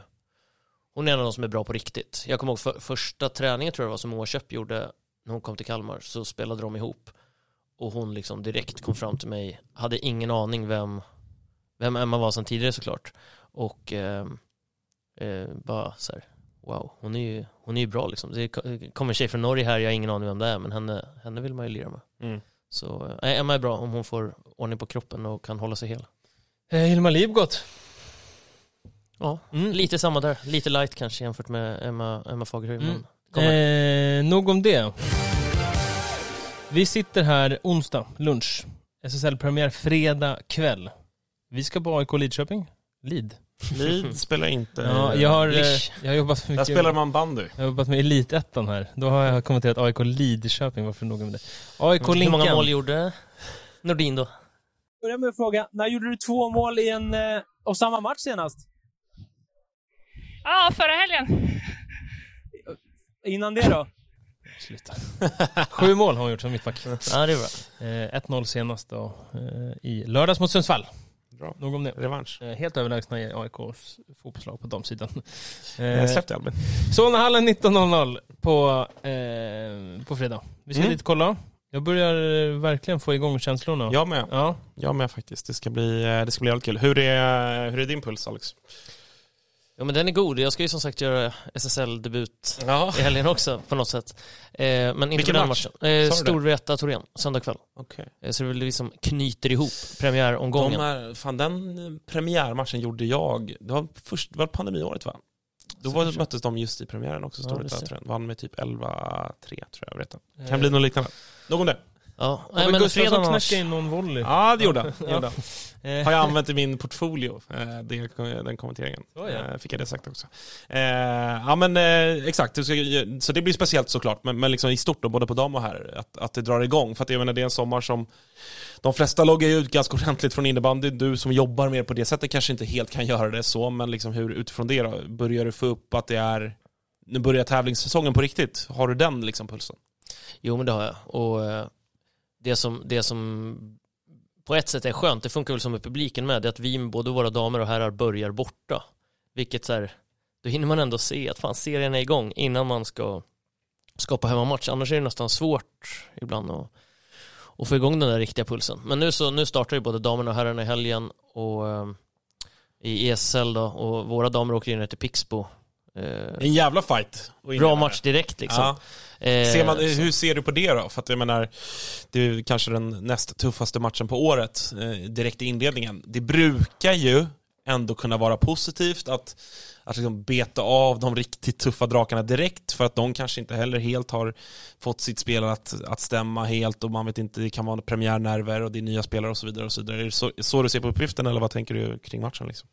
hon är en av de som är bra på riktigt. Jag kommer ihåg för, första träningen tror jag det var som Åköp gjorde när hon kom till Kalmar så spelade de ihop och hon liksom direkt kom fram till mig hade ingen aning vem vem Emma var sedan tidigare såklart och eh, eh, bara så här wow hon är ju hon är ju bra liksom det ko- kommer en tjej från Norge här jag har ingen aning vem det är men henne, henne vill man ju lira med Mm. så äh, Emma är bra om hon får ordning på kroppen och kan hålla sig hel. Eh, Hilma Livgott. Ja, Mm. lite samma där. Lite light kanske jämfört med Emma, Emma Fagerhöj. Mm. Eh, nog om det. Vi sitter här onsdag, lunch. SSL-premiär fredag kväll. Vi ska på AIK Lidköping. Lid. Lid spelar inte... Ja, jag har, eh, Lish. jag har jobbat Där mycket. spelar man bandy. Jag har jobbat med Elitettan här. Då har jag kommenterat AIK Lidköping, varför noga med det. AIK Hur många Linkan. mål gjorde Nordin då? börja med att fråga, när gjorde du två mål i en eh, och samma match senast? Ja, förra helgen. Innan det då? Sluta. Sju mål har hon gjort som mittback. Ja, det är bra. Eh, 1-0 senast då, eh, i lördags mot Sundsvall. Bra. Nog om det. Revansch. Eh, helt överlägsna i AIKs fotbollslag på damsidan. Eh, Eh, Släpp det Albin. Solnahallen 19.00 på, eh, på fredag. Vi ska Mm. dit kolla. Jag börjar eh, verkligen få igång känslorna. Jag med. Ja. Jag med faktiskt. Det ska bli, eh, det ska bli jävligt kul. Hur är, hur är din puls Alex? Ja, men den är god. Jag ska ju som sagt göra SSL-debut Ja. i helgen också på något sätt. Eh, men inte Vilken match? matchen. Eh, det? Storvreta Torén, söndag kväll. Okej. Eh, så det liksom knyter ihop De premiäromgången. är, fan den eh, premiärmatchen gjorde jag, det var, först, det var pandemiåret va? Då var, möttes de just i premiären också, Ja, Storvreta det ser. tror jag. Vann med typ 11-3 tror jag. Vet Eh, Kan bli något liknande. Nog om det. Ja, Ja, nej, men Gustafsson fredagen annars. knackade in någon volley. Ja, det gjorde han. Ja. Har jag använt i min portfolio, eh, det, den kommenteringen. Så, ja. Eh, Fick jag det sagt också. Eh, ja men exakt, så det blir speciellt såklart, men, liksom i stort då, både på dam och här, att, att det drar igång. För att jag menar, det är en sommar som de flesta loggar ut ganska ordentligt från innebandy. Du som jobbar mer på det sättet kanske inte helt kan göra det så, men liksom hur utifrån det då, börjar du få upp att det är, nu börjar tävlingssäsongen på riktigt. Har du den liksom pulsen? Jo, men det har jag. Och det som, det som på ett sätt är skönt, det funkar väl som med publiken med, det är att vi med både våra damer och herrar börjar borta. Vilket så här, då hinner man ändå se att fan serien är igång innan man ska skapa hemmamatch. Annars är det nästan svårt ibland att, att få igång den där riktiga pulsen. Men nu, så, nu startar ju både damerna och herrarna i helgen och eh, i ESL då och våra damer åker in till Pixbo. Eh, En jävla fight. bra match direkt liksom. Ja. Eh, Ser man, så- hur ser du på det då? För att jag menar, det är kanske den näst tuffaste matchen på året, eh, direkt i inledningen. Det brukar ju ändå kunna vara positivt att, att liksom beta av de riktigt tuffa drakarna direkt för att de kanske inte heller helt har fått sitt spel att, att stämma helt och man vet inte, det kan vara premiärnerver och det är nya spelare och så vidare. Och så, vidare. Är det så, så du ser på uppgiften eller vad tänker du kring matchen? Liksom?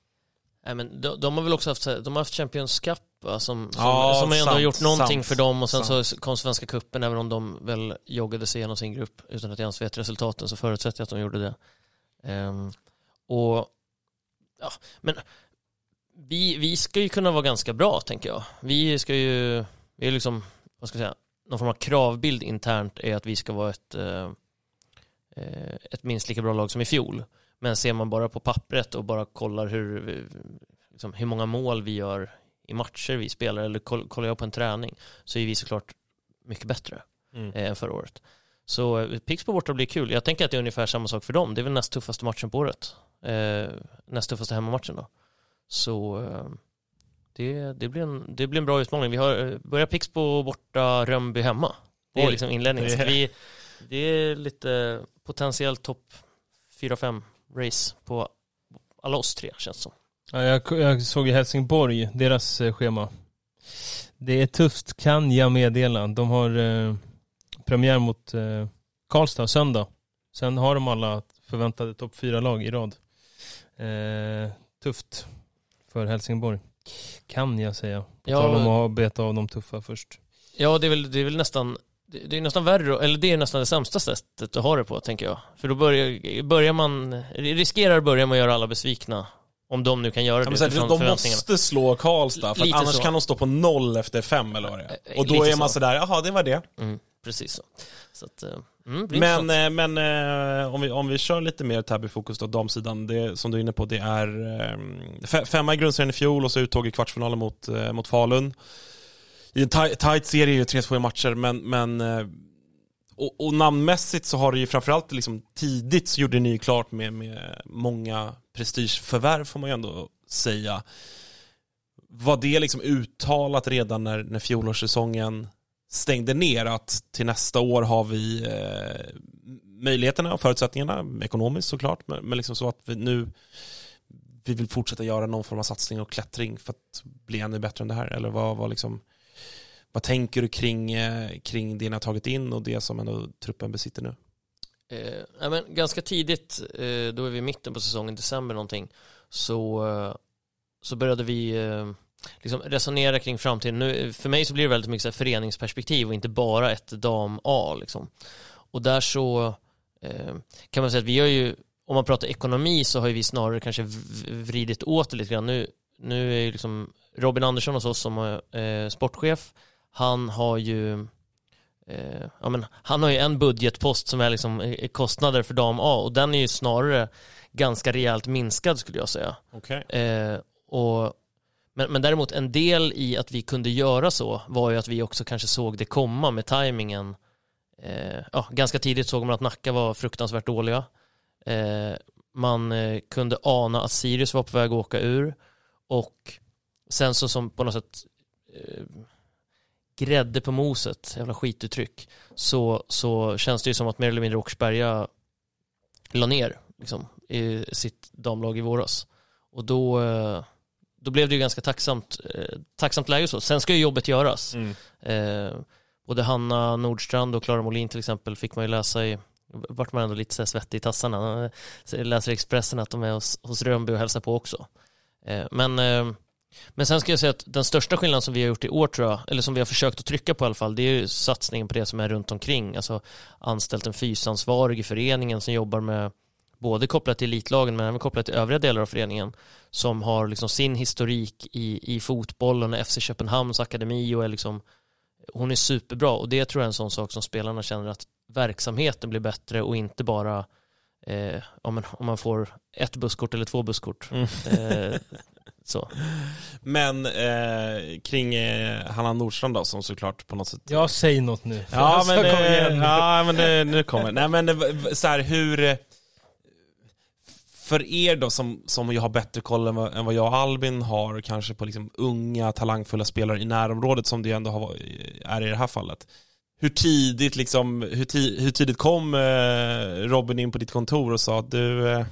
Nej, men de, de har väl också haft, de har haft Champions Cup va, som, som, Ja, som ändå har sant, gjort någonting sant, för dem och sen sant. så kom Svenska Cupen även om de väl joggade sig igenom sin grupp utan att jag ens vet resultaten så förutsätter jag att de gjorde det. Ehm, och ja, men vi, vi ska ju kunna vara ganska bra tänker jag. Vi ska ju, vi är liksom, vad ska jag säga, någon form av kravbild internt är att vi ska vara ett, eh, eh, ett minst lika bra lag som i fjol. Men ser man bara på pappret och bara kollar hur, liksom, hur många mål vi gör i matcher vi spelar eller koll, kollar jag på en träning så är vi såklart mycket bättre Mm. eh, än förra året. Så eh, Pixbo borta blir kul. Jag tänker att det är ungefär samma sak för dem. Det är väl näst tuffaste matchen på året. Eh, näst tuffaste hemmamatchen då. Så eh, det, det, blir en, det blir en bra utmaning. Vi har eh, börjar Pixbo borta, Rönnby hemma. Det är Oj. liksom inledningen. Det Så är- vi, det är lite potentiellt topp 4-5 race på alla oss tre känns som. Ja, jag, jag såg i Helsingborg, deras eh, schema. Det är tufft kan jag meddela. De har eh, premiär mot eh, Karlstad söndag. Sen har de alla förväntade topp fyra lag i rad. Eh, tufft för Helsingborg. Kan jag säga. På Ja. tal om att beta av de tuffa först. Ja, det är väl, det är väl nästan det det är nästan värre, eller det är nästan det sämsta sättet att ha det på, tänker jag. För då börjar, börjar man, riskerar att börja med att göra alla besvikna. Om de nu kan göra Ja, det här, de måste slå Karlstad, för annars så. kan de stå på noll efter fem eller vad det är. Eh, Och då lite är man så. sådär, jaha det var det. Mm, precis så. Så att, eh, mm, Men, eh, men eh, om, vi, om vi kör lite mer Täby-fokus då, damsidan, det som du är inne på, det är eh, fe- femma i grundserien i fjol och så uttåg i kvartsfinalen mot, eh, mot Falun. I en taj- tight serie, ju tre två matcher, men, men eh, och, och namnmässigt så har det ju framförallt liksom tidigt så gjorde ni ju klart med, med många prestigeförvärv får man ju ändå säga. Var det liksom uttalat redan när, när fjolårssäsongen stängde ner att till nästa år har vi eh, möjligheterna och förutsättningarna, ekonomiskt såklart, men, men liksom så att vi nu vi vill fortsätta göra någon form av satsning och klättring för att bli ännu bättre än det här? Eller vad, vad, liksom, vad tänker du kring, eh, kring det ni har tagit in och det som ändå truppen besitter nu? Eh, ja, men ganska tidigt, eh, då är vi i mitten på säsongen, december någonting, så, eh, så började vi eh, liksom resonera kring framtiden. Nu, för mig så blir det väldigt mycket så här föreningsperspektiv och inte bara ett dam-A. Liksom. Och där så eh, kan man säga att vi har ju, om man pratar ekonomi så har ju vi snarare kanske vridit åt det lite grann. Nu, nu är ju liksom Robin Andersson hos oss som är eh, sportchef, han har ju eh, ja, men han har ju en budgetpost som är liksom eh, kostnader för dam A och den är ju snarare ganska rejält minskad skulle jag säga. Okay. Eh, och, men, men däremot en del i att vi kunde göra så var ju att vi också kanske såg det komma med tajmingen. Eh, ja, ganska tidigt såg man att Nacka var fruktansvärt dåliga. Eh, man eh, kunde ana att Sirius var på väg att åka ur och sen så som på något sätt eh, grädde på moset, jävla skituttryck, så, så känns det ju som att mer eller mindre Åkersberga la ner liksom, i sitt damlag i våras. Och då, eh, då blev det ju ganska tacksamt, eh, tacksamt läge så. Sen ska ju jobbet göras. Mm. Eh, både Hanna Nordstrand och Klara Molin till exempel fick man ju läsa i vart man ändå lite så svettig i tassarna. Jag läser i Expressen att de är hos, hos Rönnby och hälsar på också. Eh, men, eh, men sen ska jag säga att den största skillnaden som vi har gjort i år tror jag, eller som vi har försökt att trycka på i alla fall, det är ju satsningen på det som är runt omkring. Alltså anställt en fysansvarig i föreningen som jobbar med både kopplat till elitlagen men även kopplat till övriga delar av föreningen som har liksom sin historik i, i fotbollen och FC Köpenhamns akademi och är liksom hon är superbra och det tror jag är en sån sak som spelarna känner att verksamheten blir bättre och inte bara eh, om, man, om man får ett busskort eller två busskort. Mm. Eh, så. Men eh, kring eh, Hanna Nordstrand då, som såklart på något sätt... Ja, säg något nu. Ja, men, eh, nu. ja, men det, nu kommer Nej, men så här, hur... För er då, som, som ju har bättre koll än vad, än vad jag och Albin har, kanske på liksom unga, talangfulla spelare i närområdet, som det ändå har, är i det här fallet. Hur tidigt, liksom, hur, ti, hur tidigt kom eh, Robin in på ditt kontor och sa att du, eh,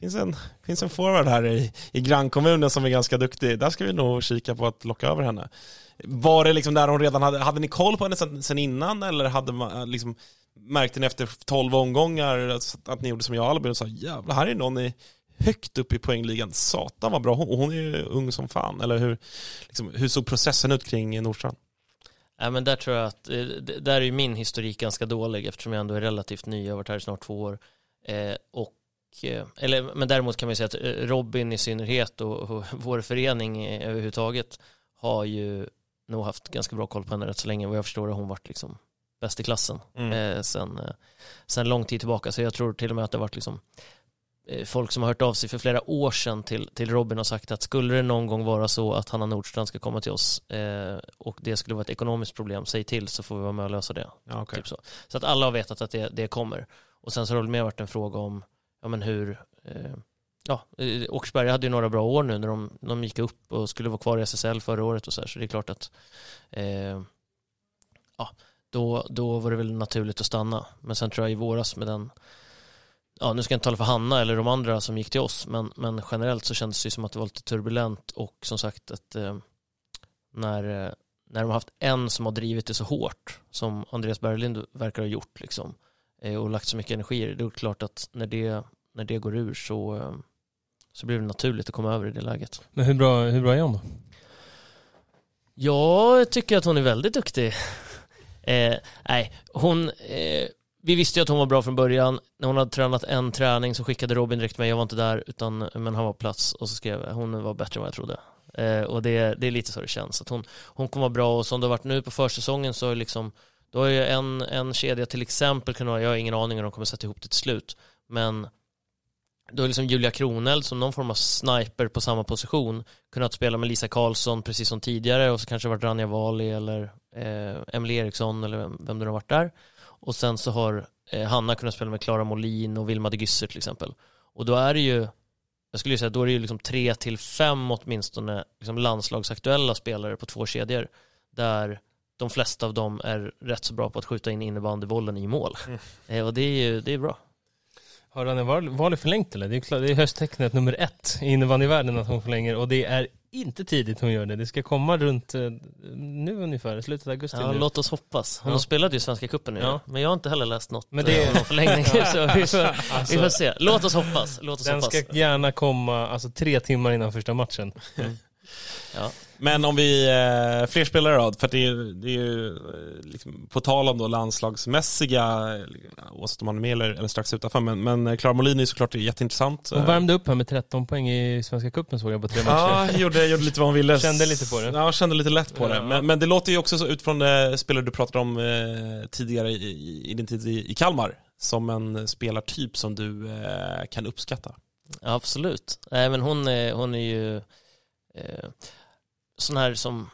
finns en, finns en forward här i, i grannkommunen som är ganska duktig, där ska vi nog kika på att locka över henne. Var det liksom där hon redan hade, hade ni koll på henne sen, sen innan eller hade man eh, liksom, märkte ni efter 12 omgångar att, att ni gjorde som jag och Albin och sa jävlar här är någon i, högt upp i poängligan, satan vad bra hon, hon är ju ung som fan, eller hur, liksom, hur såg processen ut kring Nordstrand? Ja, men där tror jag att, eh, där är ju min historik ganska dålig eftersom jag ändå är relativt ny, jag har varit här i snart två år. Eh, och, eller, men däremot kan man säga att eh, Robin i synnerhet och, och vår förening eh, överhuvudtaget har ju nog haft ganska bra koll på henne rätt så länge. Vad jag förstår har hon varit liksom bäst i klassen Mm. eh, sen, eh, sen lång tid tillbaka. Så jag tror till och med att det har varit liksom eh, folk som har hört av sig för flera år sedan till, till Robin och sagt att skulle det någon gång vara så att Hanna Nordstrand ska komma till oss eh, och det skulle vara ett ekonomiskt problem, säg till så får vi vara med och lösa det. Ja, okej. Typ så. så att alla har vetat att det, det kommer. Och sen så har det mer varit en fråga om ja, men hur eh, Ja, eh, Åkersberga hade ju några bra år nu när de, de gick upp och skulle vara kvar i SSL förra året och så här, så det är klart att eh, ja, då, då var det väl naturligt att stanna. Men sen tror jag i våras med den ja, nu ska jag inte tala för Hanna eller de andra som gick till oss, men, men generellt så kändes det som att det var lite turbulent och som sagt att eh, när, eh, när de har haft en som har drivit det så hårt som Andreas Berglind verkar ha gjort liksom, eh, och lagt så mycket energi i det, det är klart att när det, när det går ur så, så blir det naturligt att komma över i det läget. Men hur bra, hur bra är hon då? Jag tycker att hon är väldigt duktig. Eh, nej, hon, eh, vi visste ju att hon var bra från början. När hon hade tränat en träning så skickade Robin direkt mig, jag var inte där, utan, men han var på plats och så skrev jag, hon var bättre än vad jag trodde. Eh, och det, det är lite så det känns, att hon, hon kommer vara bra och som det har varit nu på försäsongen så är liksom, då är ju en, en kedja till exempel kunnat jag har ingen aning om de kommer sätta ihop det till slut, men då är liksom Julia Kroneld som någon form av sniper på samma position kunnat spela med Lisa Karlsson precis som tidigare och så kanske det varit Ranja Wali eller eh, Emily Eriksson eller vem, vem det har varit där. Och sen så har eh, Hanna kunnat spela med Klara Molin och Vilma de Gysser till exempel. Och då är det ju, jag skulle säga, då är det ju liksom tre till fem åtminstone liksom landslagsaktuella spelare på två kedjor där de flesta av dem är rätt så bra på att skjuta in innebandybollen i mål. Eh, och det är ju det är bra. Har Wali Wali förlängt eller? Det är, klart, det är hösttecknet nummer ett i innebandyvärlden att hon förlänger och det är inte tidigt hon gör det. Det ska komma runt eh, nu ungefär, slutet av augusti Ja, nu. låt oss hoppas. Hon Ja. spelade ju Svenska cupen nu, Ja. men jag har inte heller läst något Men det- det... om någon förlängning. så vi får, Alltså- vi får se. Låt oss hoppas. Låt oss Den hoppas. ska gärna komma alltså, tre timmar innan första matchen. Ja. Men om vi, eh, fler spelare då, för det är, ju- det är ju eh, liksom, på tal om då landslagsmässiga, eh, oavsett om man är med eller, eller strax utanför, men, men eh, Clara Molin är såklart jätteintressant. Hon värmde upp här med 13 poäng i Svenska cupen såg jag på tre matcher. Ja, gjorde, gjorde lite vad hon ville. Kände lite på det. Ja, kände lite lätt på det. Men, men det låter ju också så utifrån det spelare du pratade om eh, tidigare i, i, din tid i, i Kalmar, som en spelartyp som du eh, kan uppskatta. Ja, absolut. Nej, men hon är, hon är ju eh, sån här som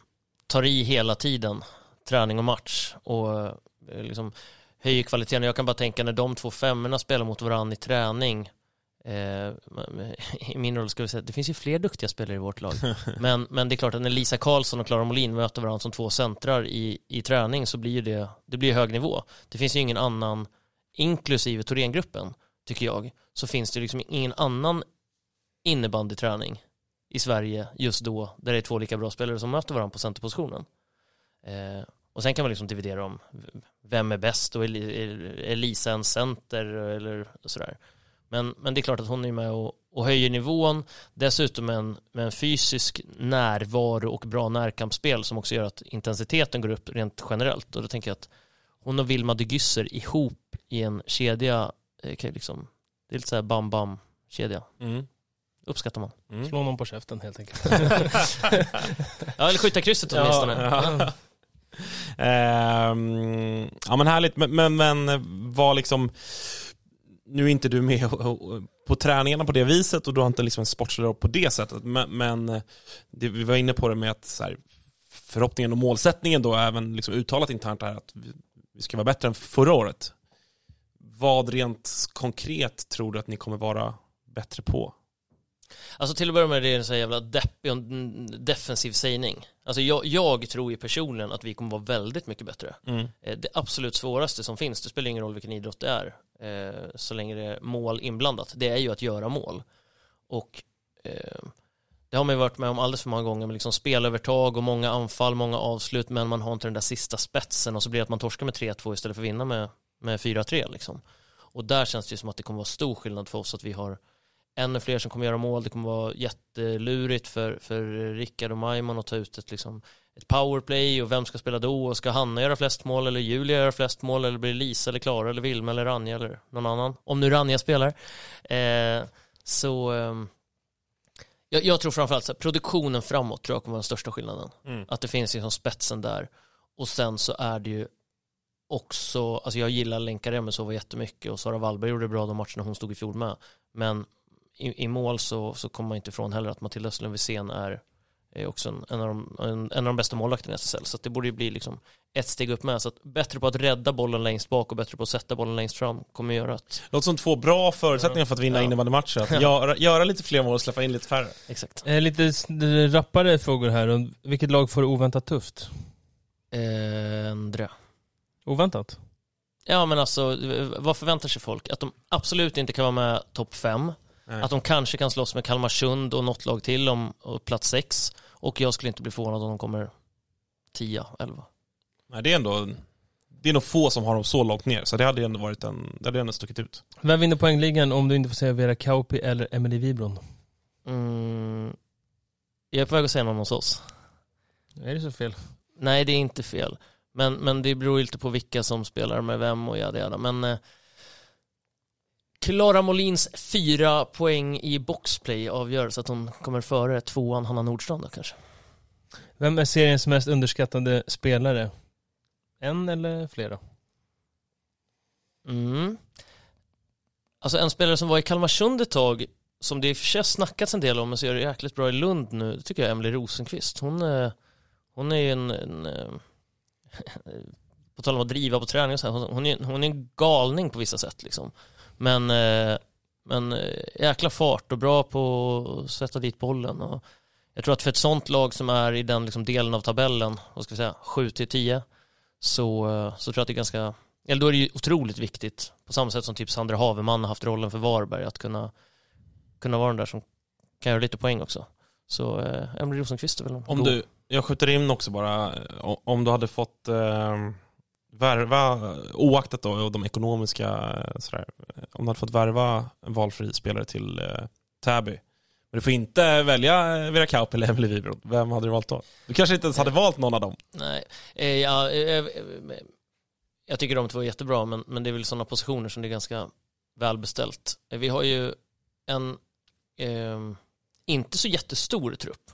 tar i hela tiden, träning och match och eh, liksom höjer kvaliteten. Jag kan bara tänka när de två femmorna spelar mot varandra i träning eh, i min roll ska vi säga det finns ju fler duktiga spelare i vårt lag. Men, men det är klart att när Lisa Karlsson och Klara Molin möter varandra som två centrar i, i träning så blir ju det, det blir hög nivå. Det finns ju ingen annan, inklusive Thorengruppen, tycker jag, så finns det liksom ingen annan innebandyträning i Sverige just då, där det är två lika bra spelare som möter varandra på centerpositionen. Eh, och sen kan man liksom dividera om vem är bäst och är, Lisa en center eller sådär. Men, men det är klart att hon är med och, och höjer nivån, dessutom med en, med en fysisk närvaro och bra närkampsspel som också gör att intensiteten går upp rent generellt. Och då tänker jag att hon och Vilma de Gysser ihop i en kedja, eh, liksom, det är lite så här bam-bam-kedja. Mm. Uppskattar man. Mm. Slå någon på käften helt enkelt. Ja, eller skjuta krysset Ja, åtminstone. ja. Ehm, ja men härligt, men, men, men vad liksom, nu är inte du med på träningarna på det viset och du har inte liksom en sportslig på det sättet, men, men det, vi var inne på det med att så här, förhoppningen och målsättningen då även liksom uttalat internt här att vi, vi ska vara bättre än förra året. Vad rent konkret tror du att ni kommer vara bättre på? Alltså till att börja med är det en så jävla deppig och en defensiv sägning. Alltså jag, jag tror ju personligen att vi kommer vara väldigt mycket bättre. Mm. Eh, Det absolut svåraste som finns, det spelar ingen roll vilken idrott det är, eh, så länge det är mål inblandat, det är ju att göra mål. Och eh, det har man ju varit med om alldeles för många gånger med liksom spelövertag och många anfall, många avslut, men man har inte den där sista spetsen och så blir det att man torskar med 3-2 istället för att vinna med, med 4-3 liksom. Och där känns det ju som att det kommer vara stor skillnad för oss att vi har ännu fler som kommer göra mål. Det kommer vara jättelurigt för, för Rickard och Maimon att ta ut ett, liksom, ett powerplay och vem ska spela då? Och ska Hanna göra flest mål eller Julia göra flest mål eller blir Lisa eller Klara eller Vilma eller Ranja eller någon annan? Om nu Ranja spelar. Eh, så ehm, jag, jag tror framförallt här, produktionen framåt tror jag kommer vara den största skillnaden. Mm. Att det finns liksom spetsen där. Och sen så är det ju också, alltså jag gillar Lenka Remesova jättemycket och Sara Wallberg gjorde det bra de matcherna hon stod i fjol med. Men i, i mål så, så kommer man inte ifrån heller att Matilda Östlund Wisén är, är också en, en, av de, en, en av de bästa målvakterna i SSL. Så att det borde ju bli liksom ett steg upp med. Så att bättre på att rädda bollen längst bak och bättre på att sätta bollen längst fram kommer göra att, Låter som två bra förutsättningar för att vinna Ja. innebandymatcher. Att göra, göra lite fler mål och släppa in lite färre. exakt. Eh, lite rappare frågor här. Vilket lag får oväntat tufft? Eh, Andra. Oväntat? Ja men alltså, vad förväntar sig folk? Att de absolut inte kan vara med topp fem. Nej. Att de kanske kan slåss med Kalmarsund och något lag till om plats sex. Och jag skulle inte bli förvånad om de kommer 10, 11. Nej, det är ändå det är nog få som har dem så långt ner, så det hade ändå varit en, det hade ändå stuckit ut. Vem vinner poängligan om du inte får säga Vera Kauppi eller Emily Wibron? Mm. Jag är på väg att säga någon hos oss. Är det så fel? Nej, det är inte fel. Men, men det beror ju lite på vilka som spelar med vem och jada jada. Men eh, Klara Molins fyra poäng i boxplay avgör så att hon kommer före tvåan Hanna Nordstrand då kanske. Vem är seriens mest underskattade spelare? En eller flera? Mm. Alltså en spelare som var i Kalmarsund ett tag, som det i och för sig har snackats en del om, men så gör det jäkligt bra i Lund nu, det tycker jag är Emily Rosenqvist. Hon, eh, hon är ju en, en eh, på tal om att driva på träning och så här, hon, hon, är, hon är en galning på vissa sätt liksom. Men, eh, men eh, jäkla fart och bra på att sätta dit bollen. Och jag tror att för ett sånt lag som är i den liksom delen av tabellen, vad ska vi säga, 7 till 10, så, eh, så tror jag att det är ganska eller då är det ju otroligt viktigt, på samma sätt som typ Sandra Haveman har haft rollen för Varberg, att kunna, kunna vara den där som kan göra lite poäng också. Så eh, Rosenqvist är väl en Om god- du, jag skjuter in också bara, om du hade fått eh, värva, oaktat då de ekonomiska, eh, sådär, eh, om du hade fått värva en valfri spelare till eh, Täby, men du får inte välja eh, Vera Kaup eller Emily Wibron, vem hade du valt då? Du kanske inte ens hade valt någon av dem? Nej, ja, jag tycker de två är jättebra, men, men det är väl sådana positioner som det är ganska välbeställt. Vi har ju en eh, inte så jättestor trupp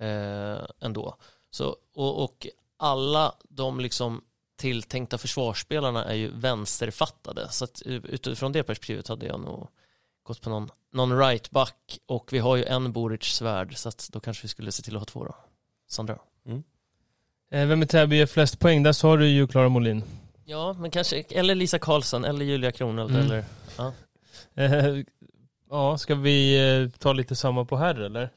eh, ändå. Så, och, och alla de liksom tilltänkta försvarsspelarna är ju vänsterfattade. Så att, eh, utifrån det perspektivet hade jag nog gått på någon, någon right back och vi har ju en Boric svärd så att då kanske vi skulle se till att ha två då. Sandra. Eh, Vem i Täby gör flest poäng? Där sa du ju Klara Molin. Ja, men kanske, eller Lisa Karlsson eller Julia Kronelt Mm. eller Eh, Ja, ska vi ta lite samma på här eller?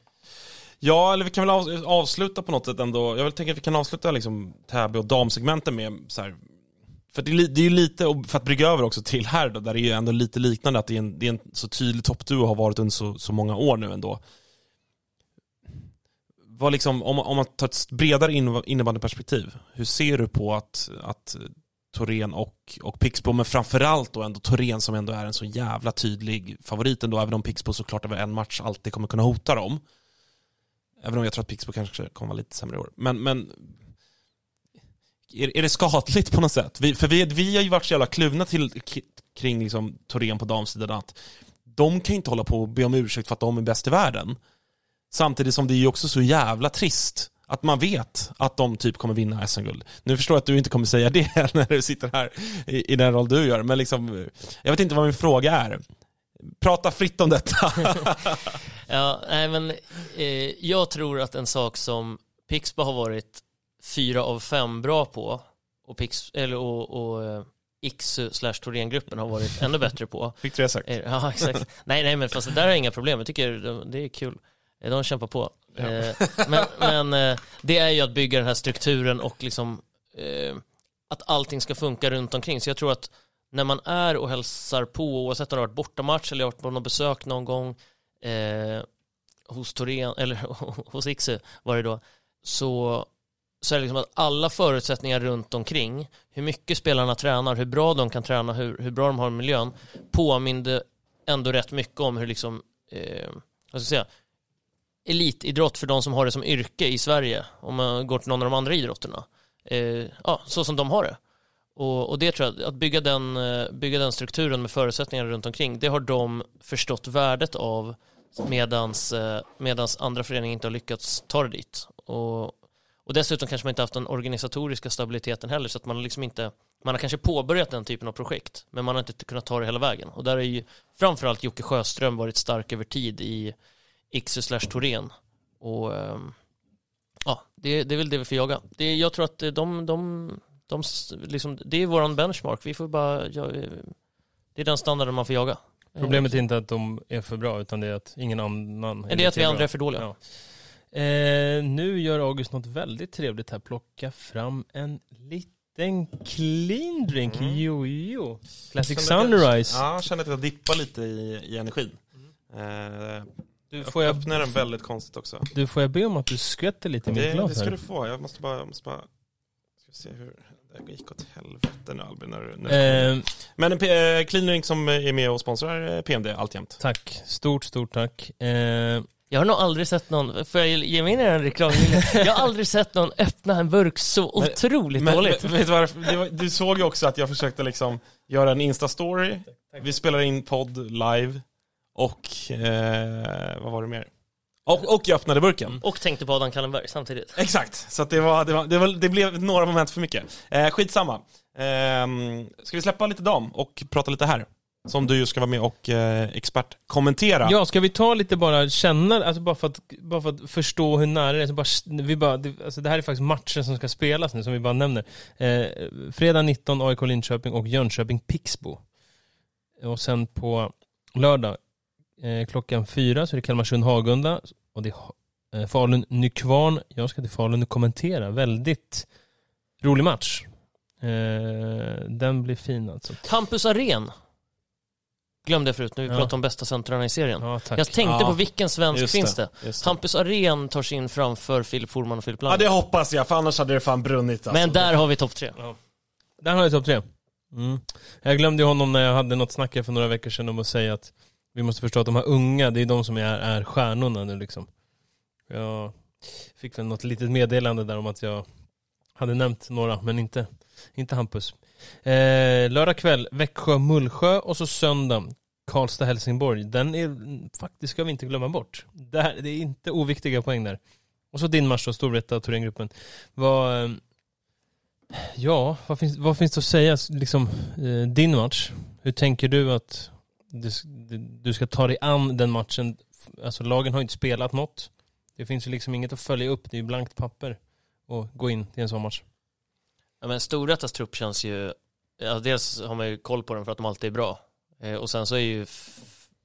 Ja, eller vi kan väl avsluta på något sätt ändå. Jag vill tänka att vi kan avsluta liksom Täby och damsegmenten med så här, för det är, det är ju lite, och för att brygga över också till här då, där det är ju ändå lite liknande att det är en, det är en så tydlig toppduo och har varit under så, så många år nu ändå. Vad liksom, om, om man tar ett bredare innebandyperspektiv, hur ser du på att, att Torén och, och Pixbo, men framförallt då ändå Torén som ändå är en så jävla tydlig favorit ändå, även om Pixbo såklart över en match alltid kommer kunna hota dem. Även om jag tror att Pixbo kanske kommer vara lite sämre i år. Men, men är, är det skadligt på något sätt? Vi, för vi, vi har ju varit så jävla kluvna till, kring liksom Torén på damsidan att de kan ju inte hålla på och be om ursäkt för att de är bäst i världen. Samtidigt som det är ju också så jävla trist Att man vet att de typ kommer vinna SM-guld. Nu förstår jag att du inte kommer säga det när du sitter här i, i den roll du gör, men liksom, jag vet inte vad min fråga är. Prata fritt om detta. Ja, nej men eh, jag tror att en sak som Pixbo har varit fyra av fem bra på och, Pix, eller, och, och eh, Iksu slash Thorengruppen har varit ännu bättre på. Fick du det sagt? Eh, Ja, exakt. nej, nej, men fast det där är inga problem. Jag tycker de- det är kul. Eh, De kämpar på. Eh, Men, men eh, det är ju att bygga den här strukturen och liksom eh, att allting ska funka runt omkring. Så jag tror att när man är och hälsar på, oavsett om det har varit bortamatch eller har varit på något besök någon gång eh, hos Torén, eller hos Iksu var det då, så, så är det liksom att alla förutsättningar runt omkring, hur mycket spelarna tränar, hur bra de kan träna, hur, hur bra de har miljön, påminde ändå rätt mycket om hur liksom, eh, vad ska jag säga, elitidrott för de som har det som yrke i Sverige, om man går till någon av de andra idrotterna. Eh, ja, så som de har det. Och, och det tror jag, att bygga den, eh, bygga den strukturen med förutsättningar runt omkring, det har de förstått värdet av medans, eh, medans andra föreningar inte har lyckats ta det dit. Och, och dessutom kanske man inte haft den organisatoriska stabiliteten heller, så att man har liksom inte, man har kanske påbörjat den typen av projekt, men man har inte kunnat ta det hela vägen. Och där har ju framförallt Jocke Sjöström varit stark över tid i Iksu slash Torén. Och ehm, ja, det, det är väl det vi får jaga. Det, jag tror att de, de, de, liksom, det är våran benchmark. Vi får bara, ja, eh, det är den standarden man får jaga. Problemet är inte att de är för bra, utan det är att ingen annan är det att vi andra är för dåliga. Ja. Eh, nu gör August något väldigt trevligt här. Plocka fram en liten clean drink. Jo, jo. Classic att jag- Sunrise. Ja, jag kände att jag dippade lite i, i energin. Eh, Du, får jag jag, öppnar den väldigt konstigt också. du, får jag be om att du skvätter lite i mitt Det, det glas ska här? du få, jag måste bara, jag måste bara ska se hur det gick åt helvete nu Albin. När, när Eh, Men en P- eh, Clean Drink som är med och sponsrar eh, PMD alltjämt. tack. Stort, stort tack. Eh, Jag har nog aldrig sett någon, får jag ge mig in i den reklamen? Jag har aldrig sett någon öppna en burk så otroligt Men, dåligt. men, vet du, varför? Du såg ju också att jag försökte liksom göra en Insta-story. Vi spelar in podd live. Och, eh, vad var det mer? Och, och jag öppnade burken. Och tänkte på Adam Kallenberg samtidigt. Exakt, så att det, var, det, var, det, var, det blev några moment för mycket. Eh, skitsamma. Eh, ska vi släppa lite dam och prata lite här? Som du ju ska vara med och eh, expert kommentera. Ja, ska vi ta lite bara känna, alltså bara för att, bara för att förstå hur nära det är, så bara, vi bara, det, alltså det här är faktiskt matchen som ska spelas nu, som vi bara nämner. Eh, fredag 19, AIK Linköping och Jönköping Pixbo. Och sen på lördag, klockan fyra, så är det Kalmarsund Hagunda, och det är eh, Falun Nykvarn. Jag ska till Falun och kommentera, väldigt rolig match. Eh, den blir fin alltså. Hampus Arén. Glömde jag förut när vi Ja. pratade om bästa centrarna i serien. Ja. Jag tänkte Ja, på vilken svensk Just finns det? Hampus Arén tar sig in framför Filip Forman och Filip Ja Lang. det hoppas jag, för annars hade det fan brunnit alltså. Men där har vi topp tre. Där har jag topp tre. Mm. Jag glömde honom när jag hade något snack för några veckor sedan om att säga att vi måste förstå att de här unga, det är de som är, är stjärnorna nu liksom. Jag fick väl något litet meddelande där om att jag hade nämnt några, men inte, inte Hampus. Eh, lördag kväll, Växjö-Mullsjö och så söndag, Karlstad-Helsingborg. Den är faktiskt, ska vi inte glömma bort. Det, här, det är inte oviktiga poäng där. Och så din match då, Storvreta och Thorengruppen. Vad... Eh, ja, vad finns, vad finns det att säga? Liksom, eh, din match, hur tänker du att du, du ska ta dig an den matchen? Alltså lagen har inte spelat något. Det finns ju liksom inget att följa upp, det är ju blankt papper och gå in till en sån match. Ja, men Storvreta's trupp känns ju, ja, dels har man ju koll på den för att de alltid är bra. Eh, och sen så är ju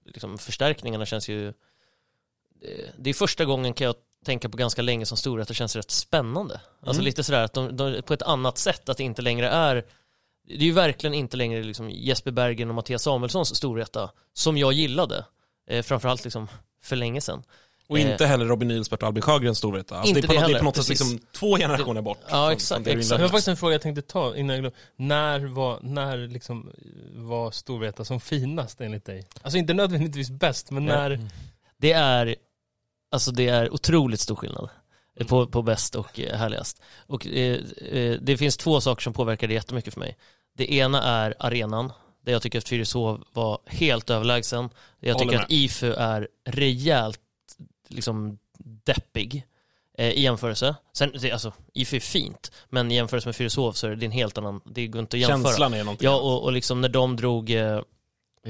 liksom, förstärkningarna känns ju, eh, det är första gången kan jag tänka på ganska länge som Storvreta känns rätt spännande. Alltså Mm. lite sådär att de, de, på ett annat sätt, att det inte längre är, det är ju verkligen inte längre liksom Jesper Bergen och Mattias Samuelssons Storvreta, som jag gillade, eh, framförallt liksom för länge sedan. Och inte heller Robin Nilsbert och Albin Sjögrens Storvreta. Alltså Inte det, är på, det något- det är heller, på något sätt liksom två generationer bort. Ja, från- exakt, från det exakt. Jag har inledde. faktiskt en fråga jag tänkte ta innan jag glömmer. När var, när liksom var Storvreta som finast enligt dig? Alltså inte nödvändigtvis bäst, men när... Det är, alltså det är otroligt stor skillnad eh, på, på bäst och eh, härligast. Och eh, eh, det finns två saker som påverkar det jättemycket för mig. Det ena är arenan, där jag tycker att Fyrishov var helt överlägsen. Jag tycker att IFU är rejält liksom deppig. eh, i jämförelse. Sen, det, alltså, IF är fint, men i jämförelse med Fyrishov så är det en helt annan, det går inte att jämföra. Känslan är någonting Ja, och, och liksom när de drog, eh,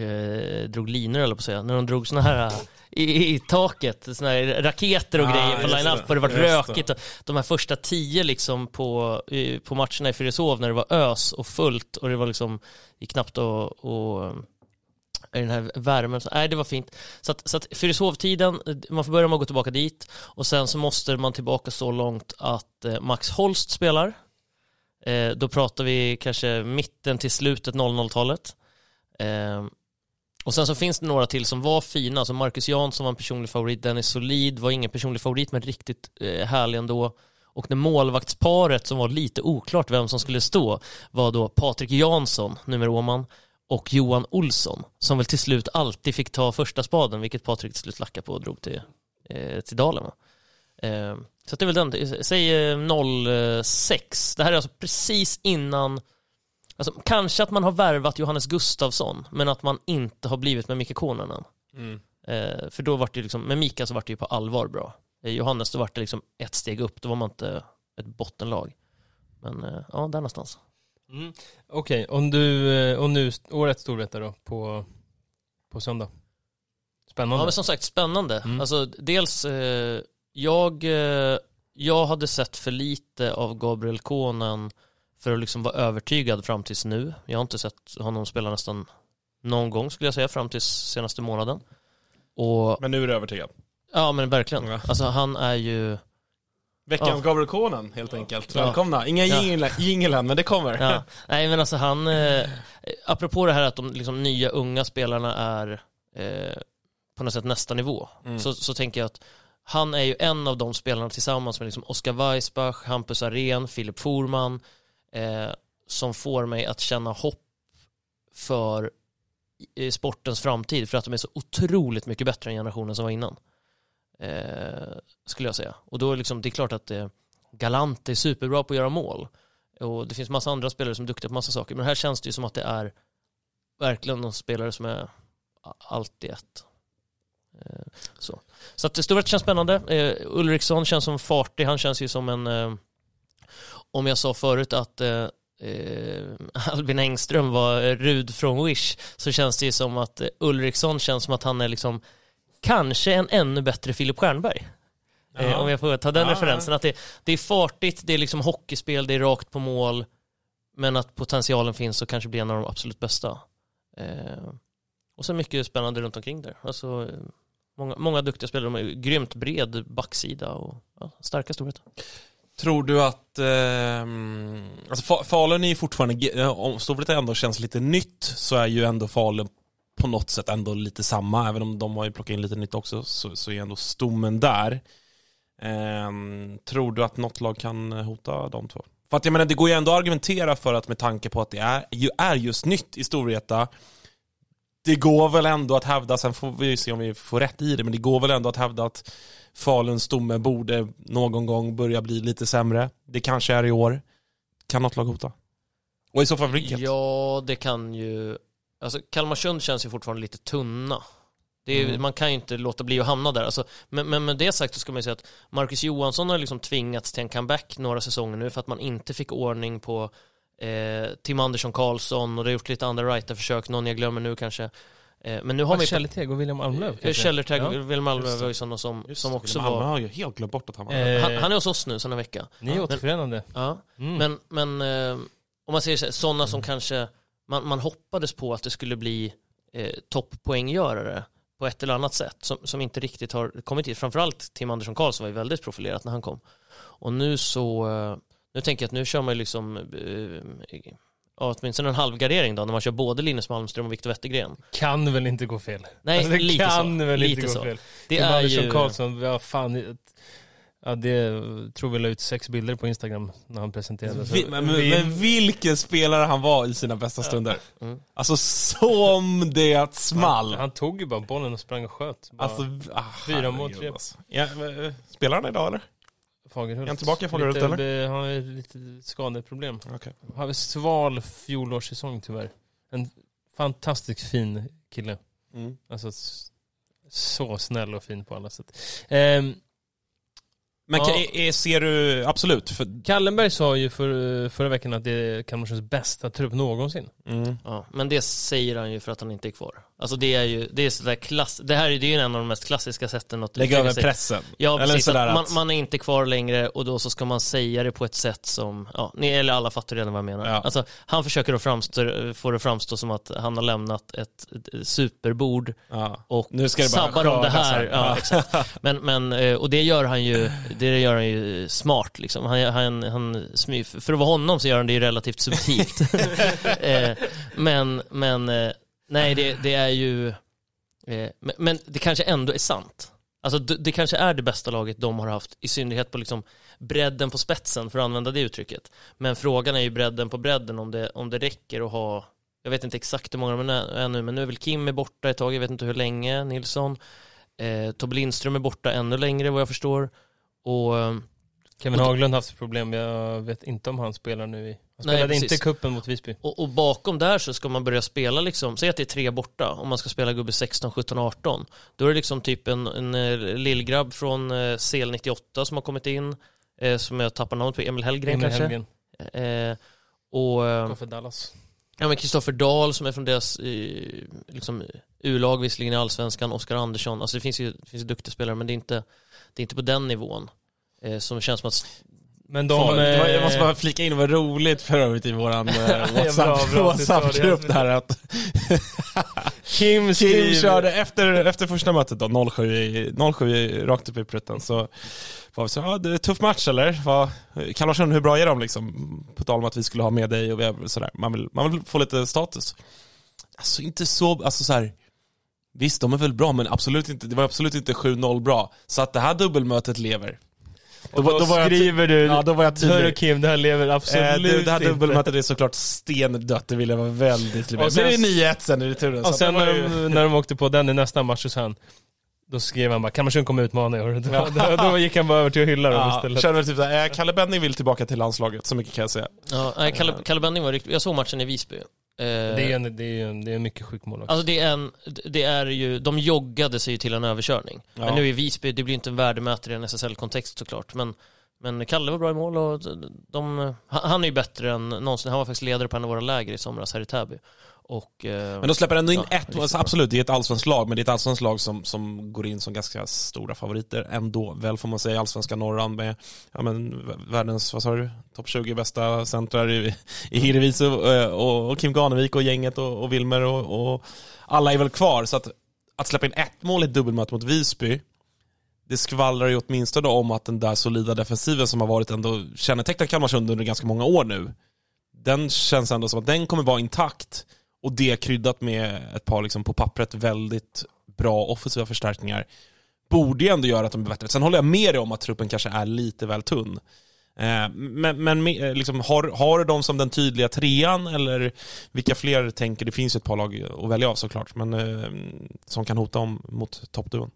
eh, drog linor eller på att säga, när de drog såna här i, i taket, såna här raketer och Ah, grejer på line-up och det var rökigt. Och de här första tio liksom på, i- på matcherna i Fyrishov när det var ös och fullt och det var liksom, knappt att och, i den här värmen, så, nej det var fint. Så att, så att Fyrishov-tiden, man får börja med att gå tillbaka dit och sen så måste man tillbaka så långt att eh, Max Holst spelar. Eh, då pratar vi kanske mitten till slutet 00-talet. Eh, och sen så finns det några till som var fina, så Marcus Jansson var en personlig favorit, Dennis Solid var ingen personlig favorit men riktigt eh, härlig ändå. Och det målvaktsparet som var lite oklart vem som skulle stå var då Patrik Jansson, nummer Åman, och Johan Olsson som väl till slut alltid fick ta första spaden, vilket Patrik till slut lackade på och drog till, eh, till Dalen. Va? Eh, så att det är väl den, eh, säg eh, 06, eh, det här är alltså precis innan Alltså, kanske att man har värvat Johannes Gustafsson, men att man inte har blivit med Micke Kononen. Mm. Eh, för då var det liksom, med Mika så var det ju på allvar bra. Eh, Johannes, då var det liksom ett steg upp, då var man inte ett bottenlag. Men eh, ja, där någonstans. Mm. Okej, om du, eh, och nu årets storvetare då, på, på söndag. Spännande. Ja, men som sagt, spännande. Mm. Alltså, dels, eh, jag, eh, jag hade sett för lite av Gabriel Konen för att liksom vara övertygad fram tills nu. Jag har inte sett honom spela nästan någon gång skulle jag säga, fram tills senaste månaden. Och, Men nu är du övertygad. ja men verkligen. Ja. Alltså han är ju, Veckans Ja. Gabriel Konen helt enkelt. Ja. Välkomna. Inga Ja. jingel än, men det kommer. ja. nej men alltså han, eh, apropå det här att de liksom, nya unga spelarna är eh, på något sätt nästa nivå, Mm. så, så tänker jag att han är ju en av de spelarna tillsammans med liksom Oskar Weissbach, Hampus Arén, Filip Forman eh, som får mig att känna hopp för sportens framtid för att de är så otroligt mycket bättre än generationen som var innan. Eh, skulle jag säga. Och då är liksom, det är klart att eh, Galant är superbra på att göra mål. Och det finns massa andra spelare som är duktiga på massa saker. Men här känns det ju som att det är verkligen de spelare som är allt i ett. Eh, Så, så att det stora känns spännande. Eh, Ulriksson känns som fartig. Han känns ju som en... Eh, om jag sa förut att eh, eh, Albin Engström var Rud från Wish så känns det ju som att eh, Ulriksson känns som att han är liksom kanske en ännu bättre Filip Stjernberg. Eh, Ja. om jag får ta den Ja, referensen. Att det, det är fartigt, det är liksom hockeyspel, det är rakt på mål. Men att potentialen finns och kanske blir en av de absolut bästa. Eh, och så mycket spännande runt omkring där. Alltså, många, många duktiga spelare, de är grymt bred backsida och ja, starka storheter. Tror du att, eh, alltså Falun är ju fortfarande, om Storvreta ändå känns lite nytt så är ju ändå Falun på något sätt ändå lite samma, även om de har ju plockat in lite nytt också så, så är ändå stommen där. Eh, tror du att något lag kan hota de två? För att jag menar, det går ju ändå att argumentera för att med tanke på att det är, ju är just nytt i Storvreta, det går väl ändå att hävda, sen får vi se om vi får rätt i det, men det går väl ändå att hävda att Faluns stomme borde någon gång börja bli lite sämre. Det kanske är i år. Kan något lag hota? Och i så fall vilket? Ja, det kan ju... Alltså Kalmarsund känns ju fortfarande lite tunna. Är, Mm. Man kan ju inte låta bli att hamna där. Alltså, men, men med det sagt så ska man ju säga att Marcus Johansson har liksom tvingats till en comeback några säsonger nu för att man inte fick ordning på eh, Tim Andersson Karlsson och det har gjort lite andra righterförsök, någon jag glömmer nu kanske. Eh, men nu har man ju... Källeteg och William Almlöv Eh, kanske? Källertag, Ja. Just det. var ju sådana som, Just som också Malmö var... har ju helt glömt bort att han var Eh, Han, han är hos oss nu sedan en vecka. Ni är återförenade. Ja. Mm. Men, men eh, om man säger så sådana som kanske man, man hoppades på att det skulle bli eh, topppoänggörare på ett eller annat sätt som, som inte riktigt har kommit hit. Framförallt Tim Andersson Karlsson var ju väldigt profilerat när han kom. Och nu så, eh, nu tänker jag att nu kör man ju liksom eh, ja, åtminstone en halvgardering då när man kör både Linus Malmström och Viktor Wettergren. Kan väl inte gå fel? Nej, alltså, det lite kan så. väl Lite inte gå så. fel. Det är Andersson ju... Karlsson, ja fan. Ja, det tror vi la ut sex bilder på Instagram när han presenterade. Vi, men, men, vi- men vilken spelare han var i sina bästa stunder. Mm. Alltså som det small. Han, han tog ju bara bollen och sprang och sköt. Bara Alltså, ah, Fyra mål, tre. alltså. Ja, men, eh, spelar han idag eller? Fagerhult. Är han tillbaka i Fagerhult, eller? Han har lite skadeproblem. Okej. Han har sval fjolårssäsong tyvärr. En fantastiskt fin kille. Mm. Alltså så snäll och fin på alla sätt. Ehm, Men Ja. är, ser du, absolut. För, Kallenberg sa ju för, förra veckan att det är Kalmarsunds bästa trupp någonsin. mm. Ja, men det säger han ju för att han inte är kvar. Alltså det är ju, det är sådär klass, det här är, ju en av de mest klassiska sätten att Lägga över sig. pressen. Ja, Eller precis. sådär att man, man är inte kvar längre och då så ska man säga det på ett sätt som, ja, ni, eller alla fattar redan vad jag menar. Ja. Alltså, han försöker att framstå, få det framstå som att han har lämnat ett, ett superbord Ja. och Nu ska det bara sabbar om det här. Ja, Ja. exakt. Men, men, eh, och det gör han ju, det gör han ju smart liksom. Han, han, han, för att vara honom så gör han det ju relativt subtilt. Eh, men, men, eh, nej det, det är ju, eh, men, men det kanske ändå är sant. Alltså det, kanske är det bästa laget de har haft, i synnerhet på liksom bredden på spetsen, för att använda det uttrycket. Men frågan är ju bredden på bredden, om det, om det räcker att ha, jag vet inte exakt hur många de är är nu, men nu är väl Kim är borta ett tag, jag vet inte hur länge, Nilsson. Eh, Tobbe Lindström är borta ännu längre vad jag förstår. Och eh, Kevin Haglund har haft problem, jag vet inte om han spelar nu i... Han Nej, spelade precis. inte kuppen mot Visby. Och, och bakom där så ska man börja spela liksom, säg att det är tre borta, om man ska spela gubbe 16, 17, 18. Då är det liksom typ en, en eh, lillgrabb från eh, CL 98 som har kommit in, eh, som jag tappar namnet på, Emil Hellgren Emil kanske. Helgen. Eh, och för Dallas. ja, men Kristoffer Dahl som är från deras eh, liksom, U-lag visserligen i Allsvenskan, Oskar Andersson, alltså det finns ju, det finns ju duktiga spelare men det är inte, det är inte på den nivån. Eh, som känns som att Men De, det var, jag eh, måste bara flika in, var roligt för övrigt i våran eh, WhatsApp- bra, WhatsApp-grupp där att Kim Kim körde efter, efter första mötet då, 07, i- 07 i- rakt upp i prutten, så var vi så, ja det är tuff match eller? Vad- Kalmarsund, hur bra är de liksom? På tal om att vi skulle ha med dig och vi- sådär, man vill, man vill få lite status. Alltså inte så, alltså så här. Visst, de är väl bra, men absolut inte, det var absolut inte 7-0 bra. Så att det här dubbelmötet lever. Och då, var jag ty- skriver du... Ja, då var jag tydlig. Hörru Kim, det här lever absolut Eh, det, det här inte. dubbelmötet är såklart stendött, det vill jag vara väldigt tydlig med. Sen- Sen är det 9-1 sen i returen. Och sen var när ju- de, när de åkte på den i nästa match så han då skrev han bara, Kalmarsund kommer utmana i år. Då, då, då gick han bara över till att hylla dem Ja, istället. känner typ såhär, eh, Kalle Benning vill tillbaka till landslaget, så mycket kan jag säga. Ja, nej, Kalle, Kalle Benning var riktigt, jag såg matchen i Visby. Eh, Det är en, det är en, det är en mycket sjuk målvakt. Alltså det är, en, det är ju, de joggade sig ju till en överkörning. Ja. Men nu i Visby, det blir inte en värdemätare i en SSL-kontext såklart. Men, men Kalle var bra i mål och de, han han är ju bättre än någonsin. Han var faktiskt ledare på en av våra läger i somras här i Täby. Och, eh, Men de släpper ändå in Ja, ett, alltså absolut, det är ett allsvenskt lag, men det är ett allsvenskt lag som, som går in som ganska stora favoriter ändå, väl får man säga, allsvenska norran med, ja men, världens, vad sa du, topp 20 bästa centrar i, i Hirvisu eh, och, och Kim Ganevik och gänget och, och Wilmer och, och alla är väl kvar, så att, att släppa in ett mål i ett dubbelmöte mot Visby, det skvallrar ju åtminstone om att den där solida defensiven som har varit ändå kännetecknat Kalmarsund under ganska många år nu, den känns ändå som att den kommer vara intakt och det kryddat med ett par liksom på pappret väldigt bra offensiva förstärkningar borde ju ändå göra att de blir bättre. Sen håller jag med dig om att truppen kanske är lite väl tunn. Eh, men, men eh, liksom, har, har du dem som den tydliga trean eller vilka fler tänker? Det finns ju ett par lag att välja av såklart, men eh, som kan hota om mot toppduon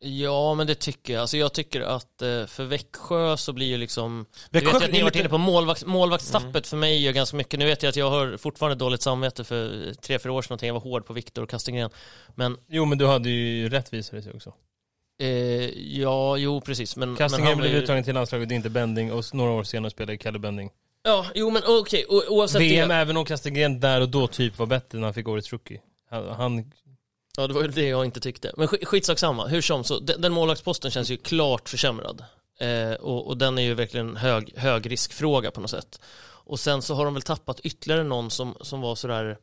ja, men det tycker jag. Alltså jag tycker att eh, för Växjö så blir ju liksom... Växjö du vet ju att ni har varit inne på målvakt, målvaktstappet för mig gör ganska mycket. Nu vet jag att jag har fortfarande dåligt samvete för tre, fyra år sedan någonting. Jag var hård på Viktor och Kastengren. Men Jo men du hade ju rätt visade sig också. eh, ja, jo precis. Men, men Kastingen han var blev ju- uttagen till landslaget, inte Bending och några år senare spelade Kalle Bending. Ja, jo men okej, o- oavsett VM, det. även om Kastengren där och då typ var bättre när han fick årets rookie. Han, han Ja, det var ju det jag inte tyckte. Men sk- skitsak samma, hur som, så den, den målvaktsposten känns ju klart försämrad. Eh, och, och den är ju verkligen hög, hög riskfråga på något sätt. Och sen så har de väl tappat ytterligare någon som, som var sådär...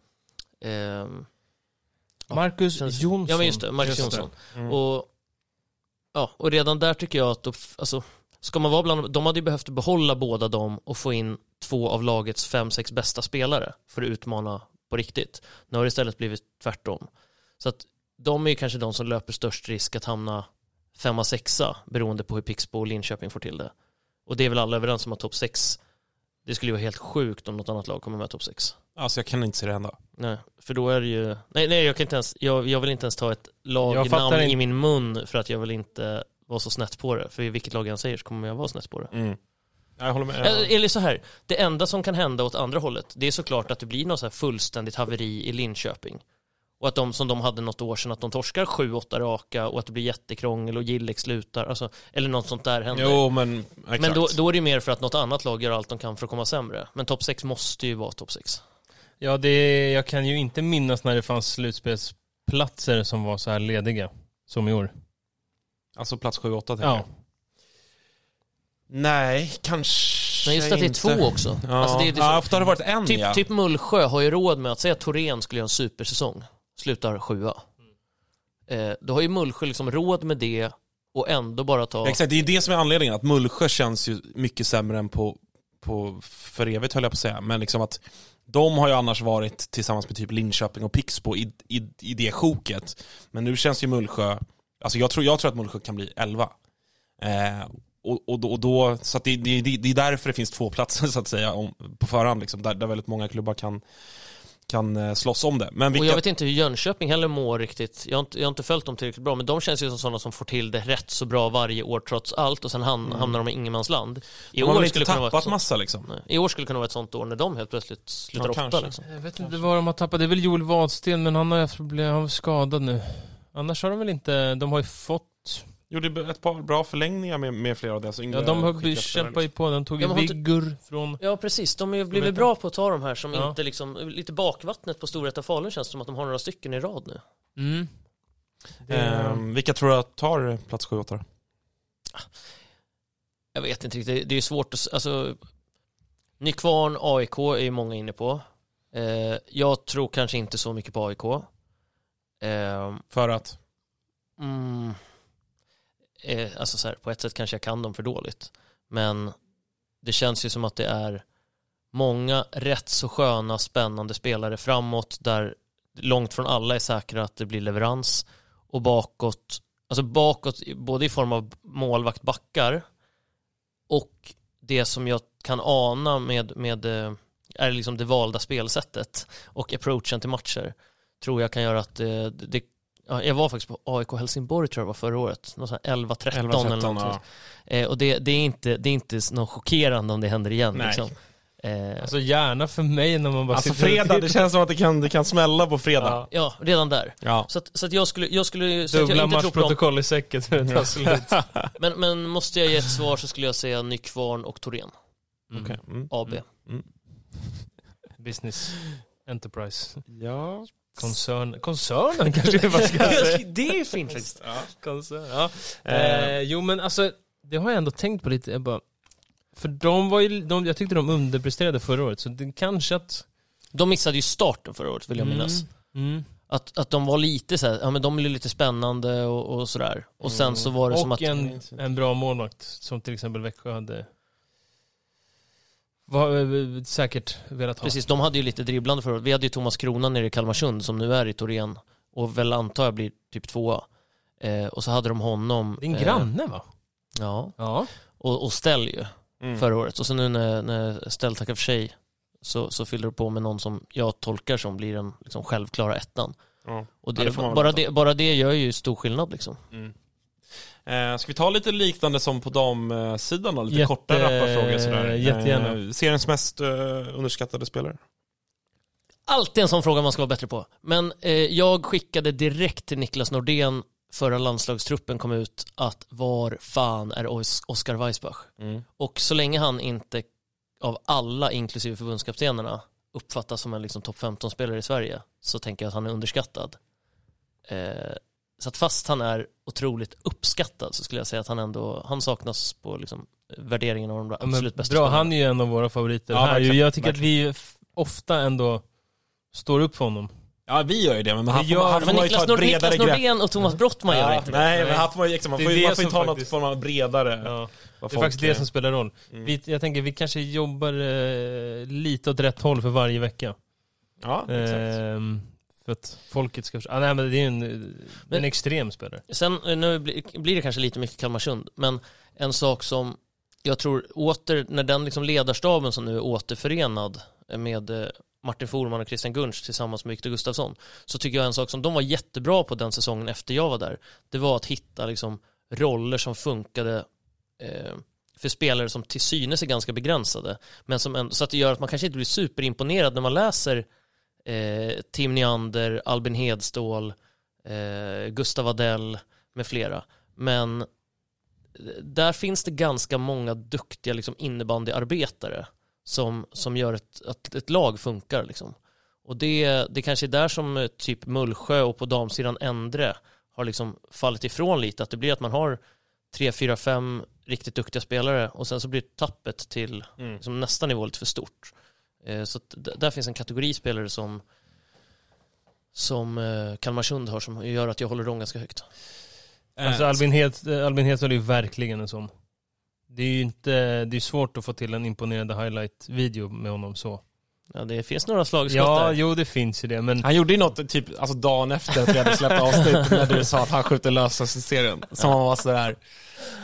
Ja, Marcus känns- Jonsson. Ja men just det, Marcus Just det. Jonsson. Mm. Och, ja, och redan där tycker jag att, då, alltså, ska man vara bland, de hade ju behövt behålla båda dem och få in två av lagets fem, sex bästa spelare för att utmana på riktigt. Nu har det istället blivit tvärtom. Så att de är ju kanske de som löper störst risk att hamna femma, sexa beroende på hur Pixbo och Linköping får till det. Och det är väl alla överens om att topp sex, det skulle ju vara helt sjukt om något annat lag kommer med topp sex. Alltså jag kan inte se det hända. Nej, för då är det ju... Nej, nej jag kan inte ens... Jag, jag vill inte ens ta ett lagnamn i min mun för att jag vill inte vara så snett på det. För i vilket lag jag än säger så kommer jag vara snett på det. Mm. Jag håller med. Eller- Eller så här, det enda som kan hända åt andra hållet, det är såklart att det blir något så här fullständigt haveri i Linköping. Och att de som de hade något år sedan, att de torskar 7-8 raka och att det blir jättekrångel och Gillek slutar, alltså, eller något sånt där händer. Jo, men exakt. Men då, då är det mer för att något annat lag gör allt de kan för att komma sämre. Men topp 6 måste ju vara topp 6. Ja, det, jag kan ju inte minnas när det fanns slutspelsplatser som var så här lediga. Som i år. Alltså plats 7-8 tänker Ja. jag. Nej, kanske Men just att det är inte. två också. Ja, Alltså det är- det är så- ja ofta har det varit en Typ, ja. typ Mullsjö har ju råd med att säga att Torén skulle göra en supersäsong, slutar sjua. Eh, då har ju Mullsjö liksom råd med det och ändå bara ta... Exakt, det är det som är anledningen. Att Mullsjö känns ju mycket sämre än på, på för evigt höll jag på att säga. Men liksom att de har ju annars varit tillsammans med typ Linköping och Pixbo i, i, i det sjoket. Men nu känns ju Mullsjö, alltså jag tror, jag tror att Mullsjö kan bli 11. Eh, och, och, då, och då, så att det, det, det, det är därför det finns två platser så att säga om, på förhand, liksom, där, där väldigt många klubbar kan, kan eh, slåss om det. Men Och vilka, jag vet inte hur Jönköping heller mår riktigt. Jag har, inte, jag har inte följt dem tillräckligt bra, men de känns ju som sådana som får till det rätt så bra varje år trots allt och sen ham, hamnar de i ingenmansland. I de har väl år, inte skulle kunna vara ett tappat sånt, massa liksom. nej, I år skulle kunna vara ett sånt år när de helt plötsligt slutar Ja, åtta. Liksom. Jag vet inte vad de har tappat. Det är väl Joel Wadsten, men han har haft problem. Han var skadad nu. Annars har de väl inte... De har ju fått... Gjorde ett par bra förlängningar med, med flera av deras yngre Ja, de har kämpat ju på. De tog Ja, ju inte- Viggur från... Ja, precis. De har ju blivit bra på att ta de här som Ja. inte liksom, lite bakvattnet på Storvreta Falun känns som att de har några stycken i rad nu. Mm. Det... Ehm, vilka tror du tar plats 7 8 Jag vet inte riktigt, det är ju svårt att, alltså Nykvarn, AIK är ju många inne på. Eh, jag tror kanske inte så mycket på AIK. Eh, För att? mm, eh, alltså så här, på ett sätt kanske jag kan dem för dåligt. Men det känns ju som att det är många rätt så sköna, spännande spelare framåt där långt från alla är säkra att det blir leverans. Och bakåt, alltså bakåt både i form av målvakt backar och det som jag kan ana med, med eh, är liksom det valda spelsättet och approachen till matcher tror jag kan göra att eh, det, det Ja, jag var faktiskt på AIK Helsingborg tror jag var förra året, någon sån här 11-13 eller 11-13, någonting. ja. Eh, och det, det, är inte, det är inte något chockerande om det händer igen. Nej. Liksom. Eh, Alltså gärna för mig när man bara Alltså fredag, det känns som att det kan, det kan smälla på fredag. Ja. ja, redan där. Ja. Så att, så att jag skulle, jag skulle att Dubbla jag inte tror på dem. matchprotokoll i säcken så det tar slut. Men, men måste jag ge ett svar så skulle jag säga Nykvarn och Torén, Okej. Mm. AB. Business Enterprise. Ja. Koncern. Koncernen kanske bara ska säga. det är fint faktiskt. Koncern, ja. Eh, jo men alltså, det har jag ändå tänkt på lite. Jag bara, för de var ju, de, jag tyckte de underpresterade förra året, så det kanske att... De missade ju starten förra året vill jag Mm. minnas. Mm. Att, att de var lite så här, ja men de blev lite spännande och, och sådär. Och sen så var det som Och att... en, en bra målvakt, som till exempel Växjö hade var, eh, säkert velat ha. Precis, de hade ju lite dribblande året. Vi hade ju Thomas Krona nere i Kalmarsund som nu är i Torén och väl antar jag blir typ tvåa. Eh, och så hade de honom... Din eh, granne va? Ja, Ja. och, och Stell ju Mm. förra året. Och så nu när, när Stell tackar för sig så, så fyller du på med någon som jag tolkar som blir den liksom, självklara ettan. Ja. Och Ja, det, det man väl bara, det, bara det gör ju stor skillnad liksom. Eh, ska vi ta lite liknande som på damsidan då? Lite Jätte- korta rappa frågor sådär. jättegärna. Eh, seriens mest eh, underskattade spelare? Alltid en sån fråga man ska vara bättre på. Men eh, jag skickade direkt till Niklas Nordén förra landslagstruppen kom ut att var fan är Os- Oscar Weissbach? Mm. Och så länge han inte av alla, inklusive förbundskaptenerna, uppfattas som en liksom topp 15-spelare i Sverige så tänker jag att han är underskattad. Eh, så att fast han är otroligt uppskattad så skulle jag säga att han ändå, han saknas på liksom värderingen av de Ja, men absolut bästa bra, spelarna. han är ju en av våra favoriter Ja, här. verkligen, Jag tycker att vi ofta ändå står upp för honom. Ja, vi gör ju det, men han Vi får, gör- han får Men man ju ta Niklas, ett bredare Niklas grepp. Nordén och Thomas Brottman gör Ja, inte det. nej, men här får man, liksom, man Det får, är ju- det man får ta något faktiskt- form av bredare. Ja. Det är faktiskt det eh, som spelar roll. Mm. Vi, jag tänker vi kanske jobbar eh, lite åt rätt håll för varje vecka. Ja, exakt. Ehm, för att folket ska... Ah, nej men det är en, Men- en extrem spelare. Sen, eh, nu blir blir det kanske lite mycket Kalmarsund, men en sak som jag tror åter, när den liksom ledarstaben som nu är återförenad med eh, Martin Forman och Christian Gunsch tillsammans med Viktor Gustafsson, så tycker jag en sak som de var jättebra på den säsongen efter jag var där, det var att hitta liksom roller som funkade eh, för spelare som till synes är ganska begränsade, men som ändå, så att det gör att man kanske inte blir superimponerad när man läser eh, Tim Neander, Albin Hedstål, eh, Gustav Adell med flera. Men där finns det ganska många duktiga liksom, innebandyarbetare som, som gör ett, att ett lag funkar. Liksom. Och det, det kanske är där som eh, typ Mullsjö och på damsidan Endre har liksom fallit ifrån lite. Att det blir att man har tre, fyra, fem riktigt duktiga spelare och sen så blir tappet till Mm. liksom, nästa nivå lite för stort. Eh, så där finns en kategori spelare som som eh, Kalmarsund har som gör att jag håller dem ganska högt. Alltså Eh, Albin, Hed, Albin Hedström är ju verkligen en sån. Det är ju inte, det är svårt att få till en imponerande highlight-video med honom så. Ja, det finns några slagskott Ja, där. jo det finns ju det, men Han gjorde ju något typ alltså dagen efter att vi hade släppt avsnitt när du sa att han skjuter lösa serien. Som han var sådär,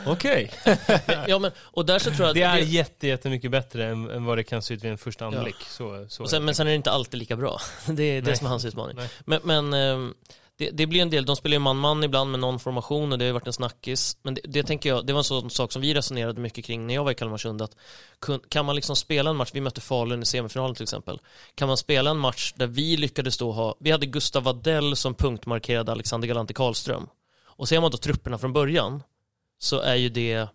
okej. Ja, men, och där så tror jag att det är jätte, jättemycket bättre än, än vad det kan se ut vid en första anblick. Så, så Och sen, men sen är det inte alltid lika bra. Det är det som är hans utmaning. Nej. Men, men ehm, det, det blir en del, de spelar ju man-man ibland med någon formation och det har ju varit en snackis. Men det, det tänker jag, det var en sån sak som vi resonerade mycket kring när jag var i Kalmarsund. Att kun, kan man liksom spela en match, vi mötte Falun i semifinalen till exempel. Kan man spela en match där vi lyckades då ha, vi hade Gustav Wadell som punktmarkerade Alexander Galante Karlström. Och ser man då trupperna från början så är ju det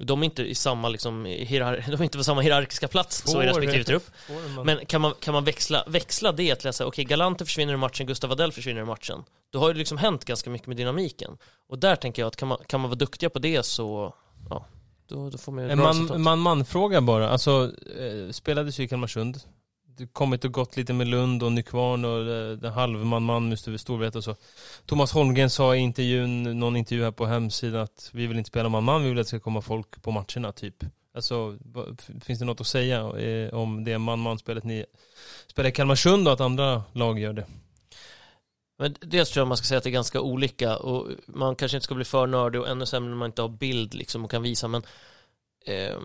de är inte i samma liksom, hierar- de är inte på samma hierarkiska plats så i respektive trupp. man- Men kan man, kan man växla, växla det att läsa, okej Galante försvinner i matchen, Gustav Adell försvinner i matchen. Då har det liksom hänt ganska mycket med dynamiken. Och där tänker jag att kan man, kan man vara duktiga på det så, ja, då, då får man ju En bra man- resultat. man-man-fråga bara. Alltså, eh, spelades ju i Kalmarsund. Det kommit och gått lite med Lund och Nykvarn och eh, den halvman man-man Storvreta och så. Thomas Holmgren sa i intervjun, någon intervju här på hemsidan att vi vill inte spela man-man, vi vill att det ska komma folk på matcherna typ. Alltså, finns det något att säga eh, om det man-man-spelet ni spelar i Kalmarsund och att andra lag gör det? Men dels tror jag man ska säga att det är ganska olika och man kanske inte ska bli för nördig och ännu sämre när man inte har bild liksom och kan visa men eh,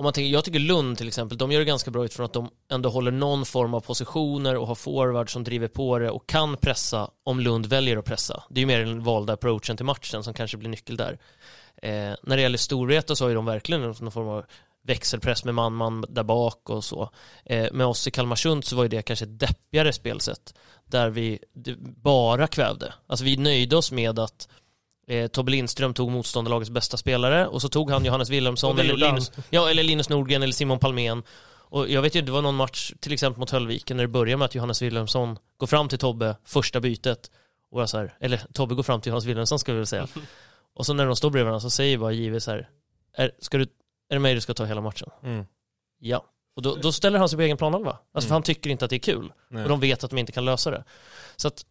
om man tänker, jag tycker Lund till exempel, de gör det ganska bra utifrån att de ändå håller någon form av positioner och har forward som driver på det och kan pressa om Lund väljer att pressa. Det är ju mer den valda approachen till matchen som kanske blir nyckel där. Eh, när det gäller Storvreta så har ju de verkligen någon form av växelpress med man-man där bak och så. Eh, med oss i Kalmarsund så var ju det kanske ett deppigare spelsätt där vi bara kvävde. Alltså vi nöjde oss med att eh, Tobbe Lindström tog motståndarlagets bästa spelare och så tog han Johannes Wilhelmsson eller. Linus, ja, eller Linus Nordgren eller Simon Palmén. Och jag vet ju, det var någon match till exempel mot Höllviken när det börjar med att Johannes Wilhelmsson går fram till Tobbe första bytet och jag så här, eller Tobbe går fram till Johannes Wilhelmsson ska vi väl säga. Och så när de står bredvid varandra så säger bara JW så här, är, ska du, är det mig du ska ta hela matchen? Mm. Ja. Och då, då ställer han sig på egen planhalva. Alltså Mm. för han tycker inte att det är kul. Nej. Och de vet att de inte kan lösa det. Så att,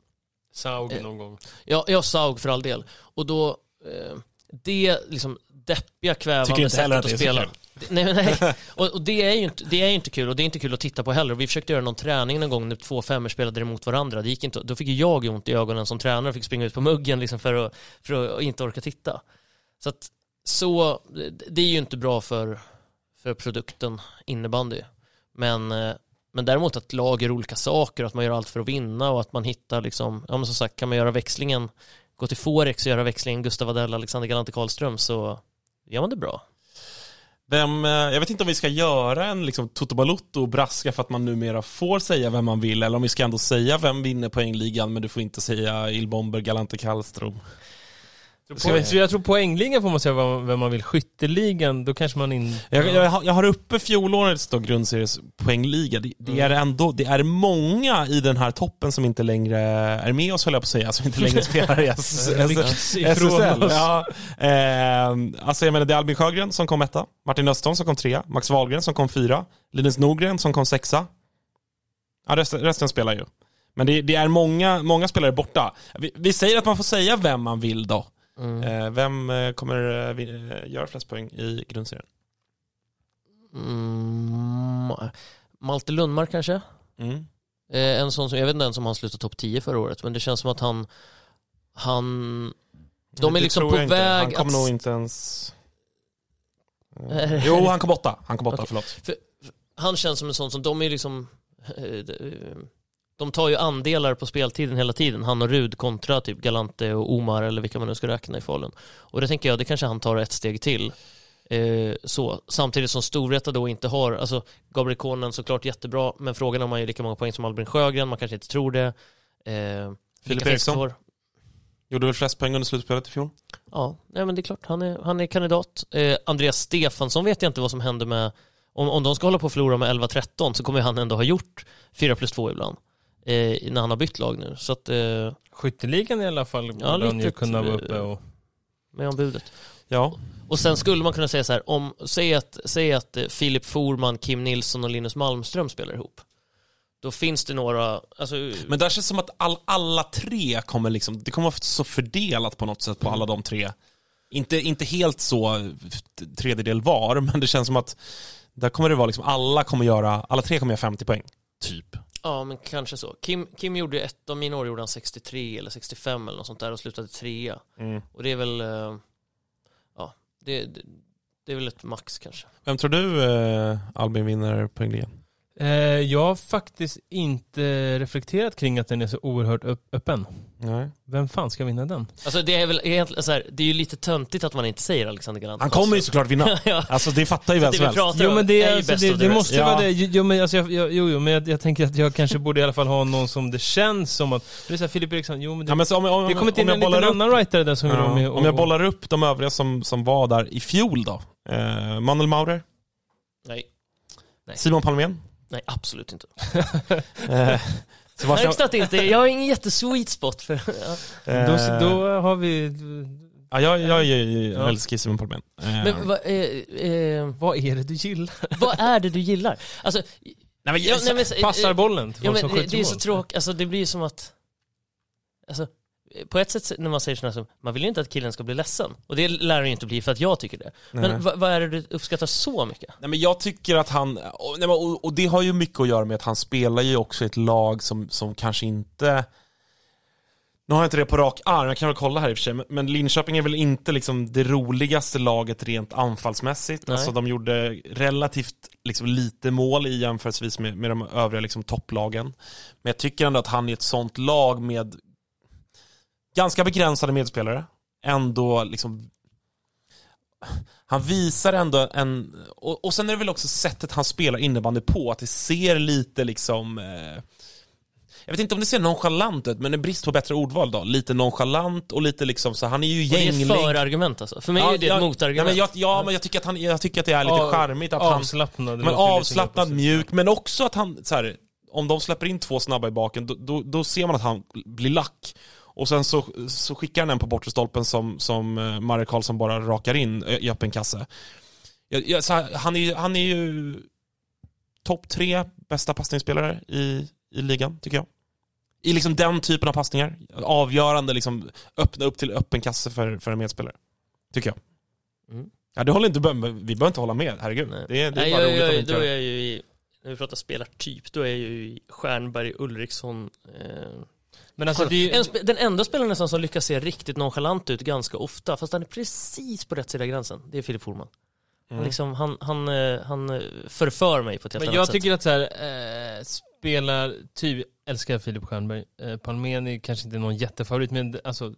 Saug Eh, någon gång. ja, jag Saug för all del. Och då, eh, det liksom deppiga kvävande Tycker inte heller sättet att det är så spela. Nej, nej. Och, och det, är ju inte, det är ju inte kul och det är inte kul att titta på heller. Vi försökte göra någon träning någon gång när två femmor spelade emot varandra. Det gick inte, då fick ju jag ont i ögonen som tränare och fick springa ut på muggen liksom för, att, för att inte orka titta. Så att så, det- det är ju inte bra för, för produkten innebandy. Men, eh, men däremot att lag gör olika saker och att man gör allt för att vinna och att man hittar liksom, ja men som sagt kan man göra växlingen, gå till Forex och göra växlingen Gustav Adell, Alexander Galante Karlström så gör man det bra. Vem, eh, jag vet inte om vi ska göra en liksom Toto Balotto och braska för att man numera får säga vem man vill, eller om vi ska ändå säga vem vinner poängligan, men du får inte säga Ilbomber, Galante Karlström. Ska vi- Så jag tror poängligan får man säga vad- vem man vill. Skytteligan, då kanske man in... Jag, jag, har- jag har uppe fjolårets då grundseries poängliga. Det, det är ändå, det är många i den här toppen som inte längre är med oss höll jag på att säga, som inte längre spelar i SSL. Ja. Eh, alltså jag menar, det är Albin Sjögren som kom etta, Martin Östholm som kom trea, Max Wahlgren som kom fyra, Linus Nordgren som kom sexa. Ja, resten, resten spelar ju. Men det, det är många, många spelare borta. Vi, vi säger att man får säga vem man vill då. Mm. Eh, vem eh, kommer eh, göra flest poäng i grundserien? Mm, Malte Lundmark kanske? Mm. En sån som, jag vet inte ens om han slutade topp 10 förra året, men det känns som att han, han, de är Det liksom tror på jag inte. väg Han kommer att... nog inte ens... Jo, han kom åtta. Han kom åtta, Okej. förlåt. han känns som en sån som, de är liksom, de- tar ju andelar på speltiden hela tiden, han och Rud kontra typ Galante och Omar eller vilka man nu ska räkna i Falun. Och det tänker jag, det kanske han tar ett steg till. Eh, så. Samtidigt som Storvreta då inte har, alltså Gabriel Konen såklart jättebra, men frågan är om han gör lika många poäng som Albin Sjögren, man kanske inte tror det. Eh, Filip Eriksson? kvar? Gjorde väl flest poäng under slutspelet i fjol? Ja, nej, men det är klart, han är, han är kandidat. Eh, Andreas Stefansson vet jag inte vad som händer med, om, om de ska hålla på att förlora med 11-13 så kommer han ändå ha gjort 4 plus 2 ibland. Eh, när han har bytt lag nu. Så att, eh, Skytteligan i alla fall Ja, borde han ju kunna vara uppe och... med om budet. Ja. Och sen skulle man kunna säga så här, om, säg att, säg att eh, Filip Forman, Kim Nilsson och Linus Malmström spelar ihop. Då finns det några, alltså, Men där känns det som att all, alla tre kommer liksom, det kommer vara så fördelat på något sätt på alla de tre. Inte, inte helt så tredjedel var, men det känns som att där kommer det vara liksom, alla kommer göra, alla tre kommer göra 50 poäng. Typ. Ja men kanske så. Kim, Kim gjorde ett, av mina år gjorde han 63 eller 65 eller något sånt där och slutade trea. Mm. Och det är väl, eh, ja, det, det, det är väl ett max kanske. Vem tror du eh, Albin vinner poängligan? Eh, jag har faktiskt inte reflekterat kring att den är så oerhört öppen. Nej. Vem fan ska vinna den? Alltså det är väl egentligen så här, det är ju lite töntigt att man inte säger Alexander Galant. Han kommer ju såklart vinna. ja. Alltså det fattar ju vem det som helst. Jo men det, är alltså, det, det måste Ja. vara det. Jo, men, alltså, jag, jag, jo, jo, men jag, jag tänker att jag kanske borde i alla fall ha någon som det känns som att... Det är så här, Filip Eriksson, jo men det, Ja, men så om, om, det kommer om, till jag en liten bollar upp, annan writer där som vill vara med ja, och, om jag bollar upp de övriga som, som var där i fjol då. Eh, Manuel Maurer, Nej, Nej. Simon Palmén, nej absolut inte. eh, Sebastian, Högst att inte, jag har ingen jättesweet spot för... Ja. eh, då, då har vi... ja, jag, jag, jag, jag Ja. älskar Simon Palmén. Eh, Men va, eh, eh, Vad är det du gillar? vad är det du gillar? Alltså, nej, men, ja, nej, men, eh, Passar bollen till Ja, folk men som det, skjuter det är så mål. tråkigt, alltså det blir som att... Alltså, på ett sätt när man säger sådär som, man vill ju inte att killen ska bli ledsen. Och det lär han ju inte bli för att jag tycker det. Men vad, vad är det du uppskattar så mycket? Nej, men jag tycker att han, och, nej, men, och, och det har ju mycket att göra med att han spelar ju också i ett lag som, som kanske inte nu har jag inte det på rak arm, jag kan väl kolla här i och för sig, men- men Linköping är väl inte liksom det roligaste laget rent anfallsmässigt. Nej. Alltså de gjorde relativt liksom lite mål i jämförelsevis med, med de övriga liksom topplagen. Men jag tycker ändå att han i ett sånt lag med ganska begränsade medspelare, ändå liksom han visar ändå en, och, och sen är det väl också sättet han spelar innebandy på, att det ser lite liksom eh, jag vet inte om det ser nonchalant ut, men en brist på bättre ordval då. Lite nonchalant och lite liksom så, han är ju Och det är gänglig. ett förargument alltså. För mig är det ett ja, motargument. men jag, ja, men jag tycker att, han, jag tycker att det är lite Ja, charmigt att han... Avslappnad. det Men avslappnad, mjuk, men också att han, så här, om de släpper in två snabba i baken, då, då, då ser man att han blir lack. Och sen så, så skickar han en på bortre stolpen som, som eh, Marek Karlsson bara rakar in eh, i öppen kasse. Jag, jag, så här, han, är, ju- han är ju topp tre bästa passningsspelare i, i ligan, tycker jag. I liksom den typen av passningar. Avgörande, liksom, öppna upp till öppen kasse för, för en medspelare. Tycker jag. Mm. Ja, det håller inte, vi behöver inte hålla med, herregud. Nej. Det, är- det är Nej, bara jag, roligt att jag, inte då är jag ju i, när vi pratar spelartyp, då är jag ju i Stjernberg, Ulriksson. Eh, Men alltså är ju... en, den enda spelaren nästan som lyckas se riktigt nonchalant ut ganska ofta, fast han är precis på rätt sida gränsen, det är Filip Forman. Han, Mm. liksom, han, han, eh, han eh, förför mig på ett helt Men annat jag sätt. tycker att så här, eh, spelar, typ, älskar Filip Stjernberg. Eh, Palmén är kanske inte någon jättefavorit, men alltså,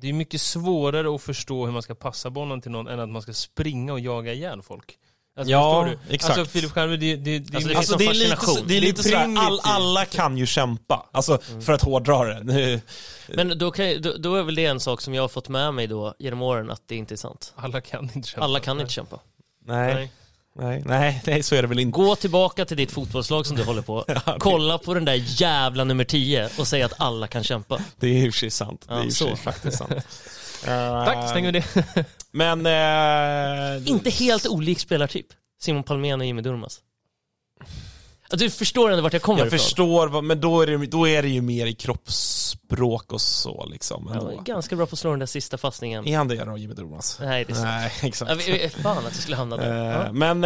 det är mycket svårare att förstå hur man ska passa bollen till någon än att man ska springa och jaga ihjäl folk. Alltså, Ja, du? exakt. Alltså Filip Stjernberg, det, det, det, Alltså, det Alltså det är lite, det är Det är lite sådär, all, alla kan ju kämpa. Alltså, för att hårdra det. Men då, kan, då, då är väl det en sak som jag har fått med mig då genom åren, att det inte är sant. alla kan inte kämpa. Alla kan inte kämpa. Nej, nej, nej, nej, så är det väl inte. Gå tillbaka till ditt fotbollslag som du håller på, det- kolla på den där jävla nummer 10 och säg att alla kan kämpa. Det är i och för sig sant. Det är Ja, i och för sig så. faktiskt sant. Tack, stänger vi det. Men... Eh, Inte helt olik spelartyp. Simon Palmén och Jimmy Durmaz. Ja, Du förstår ändå vart jag kommer Jag ifrån? förstår, vad, men då är, det, då är det ju mer i kroppsspråk och så liksom. Ja, Ändå. ganska bra på att slå den där sista passningen. Är han det då, Jimmy Durmaz? Nej, det är sant. Nej, exakt. Ja, fan att jag skulle hamna där. Eh, Ja. Men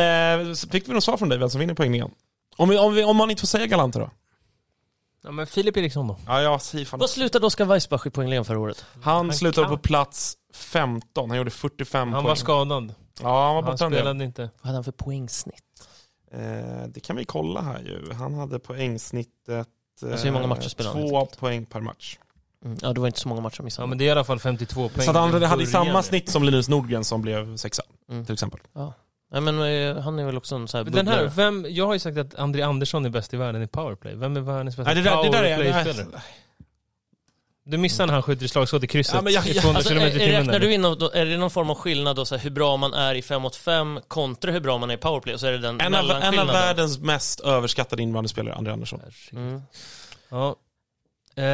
eh, fick vi något svar från dig vem som vinner poängen? Om, vi, om, vi, om man inte får säga Galante då? Ja, men Filip Eriksson då? Ja, jag säger fan. Vad slutade Oskar Weissbach i poängligan förra året? Han Han slutade kan- på plats 15, han gjorde 45 Han poäng. var skadad. Ja, han var Han borta en del. spelade inte. Vad hade han för poängsnitt? Eh, det kan vi kolla här ju. Han hade poängsnittet eh, Alltså hur många matcher spelade han, Två helt poäng per match. Mm. Ja, det var inte så många matcher Ja missade. men det är i alla fall 52 poäng. Så att han hade, hade i samma snitt som Linus Nordgren som blev sexa, Mm. till exempel. Nej, men eh, han är väl också en sån här Men Den här, bubblare. vem, jag har ju sagt att André Andersson är bäst i världen i powerplay. Vem är världens bästa Nej, det där, det där är... powerplay-spelare? Nej, Du missar när han skjuter i slagskott i krysset Ja, men jag- i jag- 200 Alltså, km i är, timmen. räknar eller? du in, då, är det någon form av skillnad då, så här, hur bra man är i 5 mot 5 kontra hur bra man är i powerplay? Och så är det den en, av, en av mellanskillnaden. världens mest överskattade invandrarspelare, André Andersson. Mm. Ja. Eh,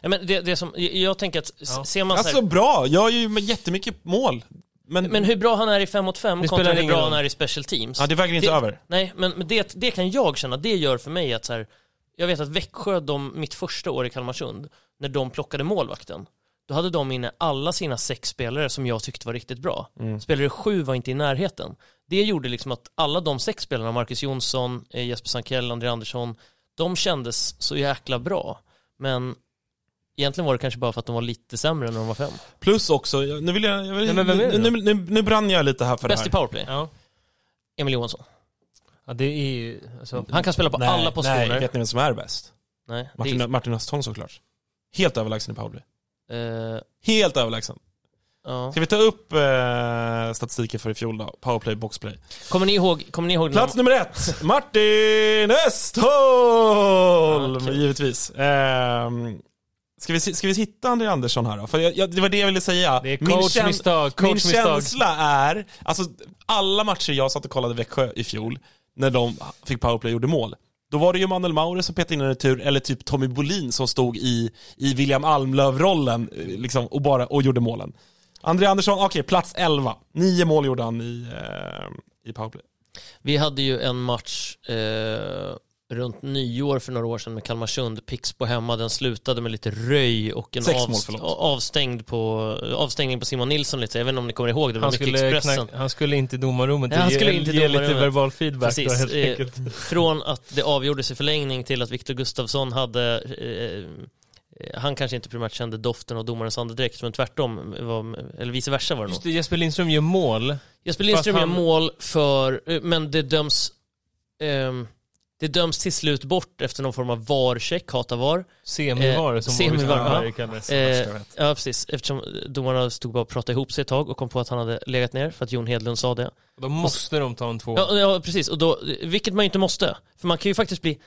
Ja, men det, det som, jag- jag tänker att s- Ja. ser man så Alltså här, bra, jag gör ju med jättemycket mål. Men, men hur bra han är i 5 mot 5 Det kontra hur bra han är i special teams. ja, det väger inte det- över. Nej, men, men det, det kan jag känna, det gör för mig att så här, jag vet att Växjö, de, mitt första år i Kalmarsund, när de plockade målvakten, då hade de inne alla sina sex spelare som jag tyckte var riktigt bra. Mm. Spelare sju var inte i närheten. Det gjorde liksom att alla de sex spelarna, Marcus Jonsson, eh, Jesper Sankell, André Andersson, de kändes så jäkla bra. Men egentligen var det kanske bara för att de var lite sämre när de var fem. Plus också, nu vill jag... jag vill, Nej, men vem är det nu, då? nu, nu, nu brann jag lite här för Bäst det i här. powerplay, ja. Emil Johansson. ja, det är ju... Alltså, Han kan spela på nej, alla positioner. Nej, vet ni vem som är bäst? Nej, det Martin, Martin Östholm såklart. Helt överlägsen i powerplay. är, eh, Helt överlägsen. ja. Ska vi ta upp eh, statistiken för i fjol då? Powerplay, boxplay. Kommer ni ihåg, kommer ni ihåg när Plats nummer ett, Martin Östholm! Kul. Givetvis. Ehm, ska, vi, ska vi hitta André Andersson här då? För jag, jag, det var det jag ville säga. det är Min kän- coachmisstag, Min coachmisstag. känsla är, alltså alla matcher jag satt och kollade Växjö i fjol, när de fick powerplay och gjorde mål, då var det ju Manuel Maure som petade in en retur, eller typ Tommy Bolin som stod i, i William Almlöv-rollen eh, liksom, och, bara, och gjorde målen. André Andersson, okej, plats 11. Nio mål gjorde han i, eh, i powerplay. Vi hade ju en match eh, runt nyår för några år sedan med Kalmarsund, Pixbo hemma, den slutade med lite röj och en avst- avstängd på, avstängning på Simon Nilsson lite, jag vet inte om ni kommer ihåg det, han, mycket skulle knack, han skulle inte i domarrummet Ja, han ge, skulle inte i ge lite domarrummet. verbal feedback då, Precis, helt eh, från att det avgjordes i förlängning till att Viktor Gustafsson hade eh, eh, han kanske inte primärt kände doften av domarens andedräkt, men tvärtom, var, eller vice versa var det. Just det, Jesper Lindström gör mål. Jesper Lindström Fast gör han- mål för, eh, men det döms ehm, det döms till slut bort efter någon form av VAR-check, hata VAR. Semivar Eh, som semivar, ja. Eh, ja, precis. Eftersom domarna stod bara och pratade ihop sig ett tag och kom på att han hade legat ner för att Jon Hedlund sa det. Då måste de ta en två. Ja, ja precis. Och då, vilket man ju inte måste. För man kan ju faktiskt bli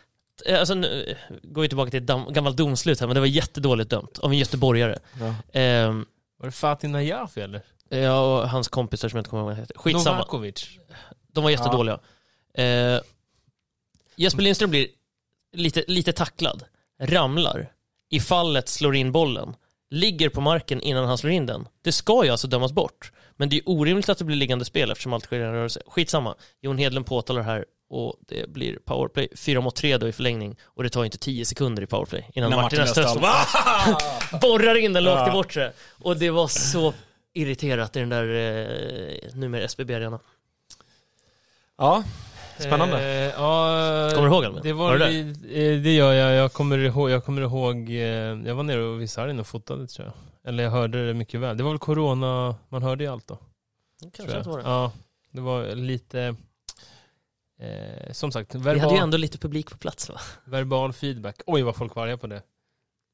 eh, Alltså nu går vi tillbaka till ett gammalt domslut här, men det var jättedåligt dömt av en göteborgare. Ja. Ehm, Var det Fatih Najafi eller? ja, och hans kompisar som jag inte kommer ihåg vad han heter. Skitsamma. Novakovic. De var jättedåliga. Eh, Jesper Lindström blir lite, lite tacklad, ramlar, i fallet slår in bollen, ligger på marken innan han slår in den. Det ska ju alltså dömas bort. Men det är orimligt att det blir liggande spel eftersom allt sker i en rörelse. Skitsamma. Jon Hedlund påtalar här och det blir powerplay. 4 mot 3 då i förlängning och det tar inte 10 sekunder i powerplay innan När Martin Östholm. borrar in den lågt i bortre. Och det var så irriterat i den där eh, numera SBB-arenan. Ja, spännande. Eh, ja, Kommer du ihåg Albin? Det, Var var, du det, eh, det gör jag. Jag kommer ihåg, jag, kommer ihåg eh, jag var nere vid sargen och fotade tror jag. Eller jag hörde det mycket väl. Det var väl corona, man hörde ju allt då. tror Kanske jag. att det var det. Ja, det var lite, eh, som sagt, Vi hade ju verbal, ändå lite publik på plats va? verbal feedback. Oj vad folk var arga på det.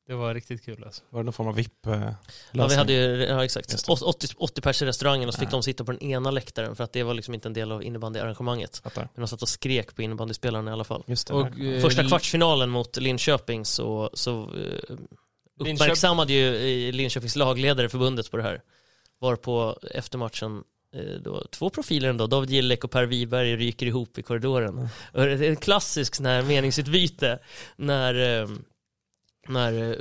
Det var riktigt kul alltså. Var det någon form av VIP eh, Ja, vi hade ju, ja exakt. Just det. 80, 80 pers i restaurangen och så fick Ja. de sitta på den ena läktaren för att det var liksom inte en del av innebandyarrangemanget. Men de satt och skrek på innebandyspelarna i alla fall. Just det. Och, eh, Första kvartsfinalen mot Linköping så, så eh, uppmärksammade ju Linköpings lagledare förbundet på det här. Var på efter matchen då, två profiler ändå, David Gillek och Per Wiberg ryker ihop i korridoren. Och det är en klassisk sån här meningsutbyte när när eh,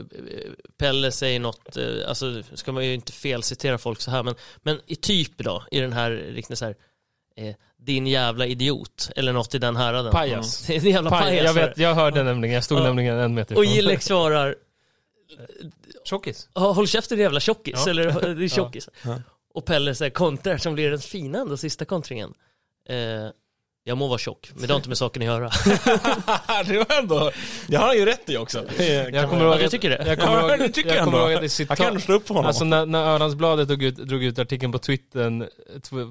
Pelle säger något, eh, alltså ska man ju inte felcitera folk så här, men, men i typ då, i den här riktigt så här, eh, din jävla idiot, eller något i den häraden. Pajas. Mm. Jävla Paj, pajas. jag, vet, jag hörde nämligen, jag stod Ja. nämligen en meter Och ifrån. Gillek svarar, Tjockis. "Ja, håll käften din jävla tjockis, Ja. eller tjockis. Ja. Och Pelle säger kontrar som blir den fina ändå, sista kontringen. Eh, jag må vara tjock, men det har inte med saken att göra. det var ändå, det har han ju rätt i också. Jag kommer ihåg att, tycker det? jag kommer ihåg, tycker jag jag kommer ändå. ihåg att det är Jag citat, kan stå upp för honom. Alltså när, när Ölandsbladet drog ut, drog ut artikeln på Twitter,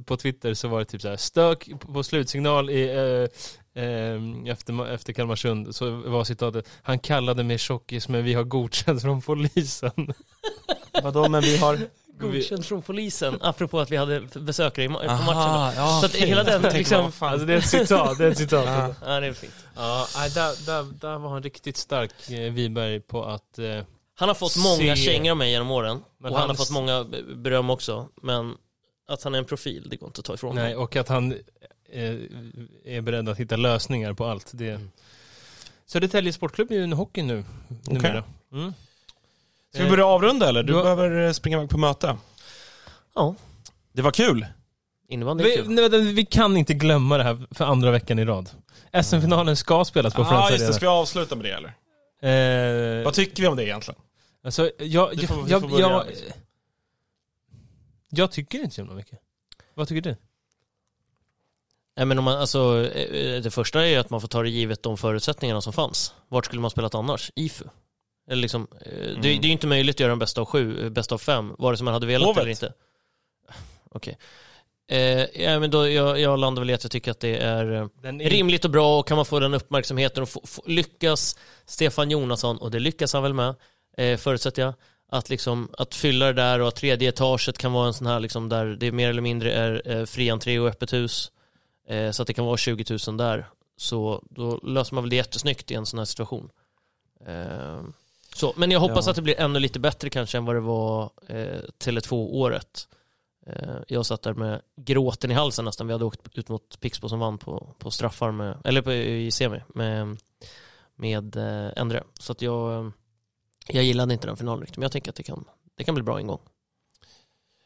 på Twitter så var det typ så här stök på slutsignal i, eh, efter, efter Kalmarsund så var citatet Han kallade mig tjockis men vi har godkänt från polisen. Vadå, men vi har... Godkänd från polisen, apropå att vi hade besökare på Aha, matchen. ja, så att hela den liksom... Alltså det är ett citat, det är ett citat. Ja. Ja, det är fint. Ja, nej, där, där, där var han riktigt stark, eh, Wiberg, på att... Eh, Han har fått många Se- kängor av mig genom åren. Men och han har hans- fått många beröm också. Men att han är en profil, det går inte att ta ifrån nej, honom. och att han eh, är beredd att hitta lösningar på allt. Det... Mm. Södertälje Sportklubb är ju en hockey nu, numera. Mm. Ska vi börja avrunda eller? Du Du behöver eh, springa iväg på möte. Ja, Det var kul. innebandy Vi, kul. nej, vi kan inte glömma det här för andra veckan i rad. SM-finalen ska spelas på Ja, Friends. Arena. Ska vi avsluta med det eller? Eh, Vad tycker vi om det egentligen? alltså, jag, Du får- jag, du jag, får jag, liksom. jag tycker inte så mycket. Vad tycker du? Nej, men om man, alltså, eh, det första är ju att man får ta det givet de förutsättningarna som fanns. Vart skulle man spelat annars? IFU? Eller liksom, eh, det, det är ju inte möjligt att göra en bästa av sju, eh, bästa av fem, vare sig man hade velat Hovet. eller inte. Okej. Eh, ja, men då, jag, jag landar väl i att jag tycker att det är eh, är- rimligt och bra och kan man få den uppmärksamheten och få, få, lyckas Stefan Jonasson, och det lyckas han väl med, eh, förutsätter jag, att, liksom, att fylla det där och att tredje etaget kan vara en sån här liksom, där det mer eller mindre är eh, fri entré och öppet hus. Eh, så att det kan vara 20 000 där. Så då löser man väl det jättesnyggt i en sån här situation. Så, men jag hoppas Ja. att det blir ännu lite bättre kanske än vad det var eh, Tele2-året. Eh, jag satt där med gråten i halsen nästan. Vi hade åkt ut mot Pixbo som vann på, på straffar, med, eller på, i semi, med, med eh, Endre. Så att jag, eh, jag gillade inte den finalen riktigt, men jag tänker att det kan, det kan bli bra en gång.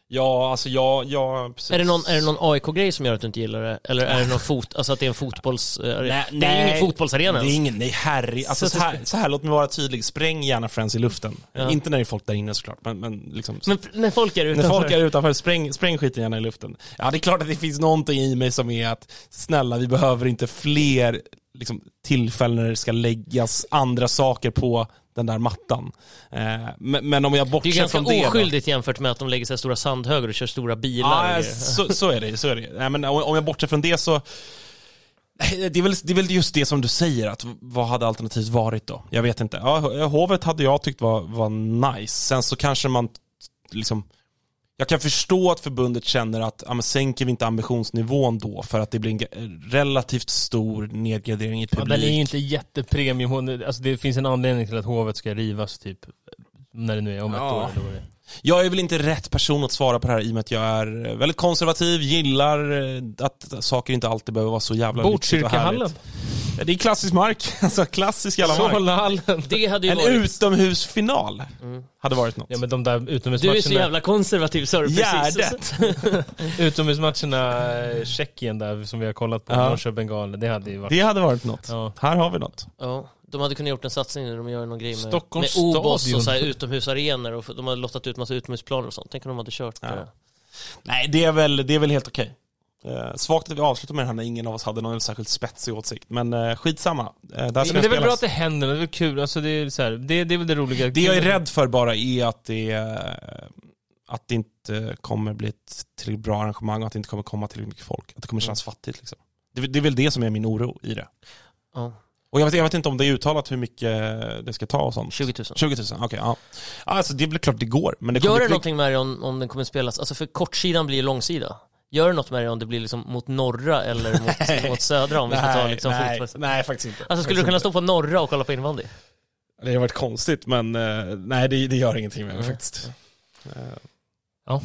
Ja, alltså jag... jag precis. Är det någon, är det någon AIK-grej som gör att du inte gillar det? Eller är det någon fot, alltså att det är en fotbolls... eh, Nej, det är ingen fotbollsarena Det är ingen, nej herre, alltså så här, så här, låt mig vara tydlig. Spräng gärna Friends i luften. Ja. Inte när det är folk där inne såklart, men, men liksom... Men när folk är när utanför. folk är utanför, spräng, spräng skiten gärna i luften. Ja, det är klart att det finns någonting i mig som är att, snälla, vi behöver inte fler liksom, tillfällen när det ska läggas andra saker på den där mattan. Eh, men, men om jag det är bortser ganska från det då- oskyldigt jämfört med att de lägger sig stora sandhögar och kör stora bilar. Ja, grejer. så, så är det. Så är det. Nej, men om jag bortser från det så... Det är, väl, det är väl just det som du säger, att vad hade alternativet varit då? Jag vet inte. Ja, hovet hade jag tyckt var, var nice. Sen så kanske man liksom... Jag kan förstå att förbundet känner att, ja men sänker vi inte ambitionsnivån då för att det blir en relativt stor nedgradering i Ja, publik. den är ju inte jättepremium. Alltså det finns en anledning till att hovet ska rivas typ när det nu är om ett Ja. år. Eller vad det är. Jag är väl inte rätt person att svara på det här i och med att jag är väldigt konservativ, gillar eh, att saker inte alltid behöver vara så jävla lyxigt och härligt. Ja, Det är klassisk mark, alltså klassisk jävla mark. Solnahallen. Det hade ju En varit... utomhusfinal hade varit något. Ja men de där Du är så utomhusmatcherna, jävla konservativ sa du precis. Utomhusmatcherna eh, Tjeckien där som vi har kollat på, Ja. Norrköping Galen, det hade ju varit... Det hade varit något. Ja. Här har vi något. Ja, de hade kunnat gjort en satsning när de gör någon grej med, med OBOS och så här utomhusarenor och de hade lottat ut massa utomhusplaner och sånt. Tänk om de hade kört Ja. det. Nej, det är väl, det är väl helt okej. Eh, svagt att vi avslutar med det här när ingen av oss hade någon särskilt spetsig åsikt. Men eh, skitsamma. Eh, där ska Men det är väl bra att det händer, det är väl kul, alltså det är så här, det, det är väl det roliga. Det jag är rädd för bara är att det, eh, att det inte kommer bli ett tillräckligt bra arrangemang och att det inte kommer komma tillräckligt mycket folk. Att det kommer kännas fattigt liksom. Det, det är väl det som är min oro i det. Ja, Och jag vet, jag vet inte om det är uttalat hur mycket det ska ta och sånt. 20 000. 20 000, okej. ja. Alltså det är väl klart det går. Men det Gör det bli- någonting med det om, om den kommer spelas, alltså för kortsidan blir långsida. Gör det något med det om det blir liksom mot norra eller mot, mot södra om vi ska ta liksom nej, fotbolls... nej, faktiskt inte. Alltså skulle du kunna stå på norra och kolla på innebandy? Det har varit konstigt, men eh, nej, det, det gör ingenting med mig faktiskt. Eh,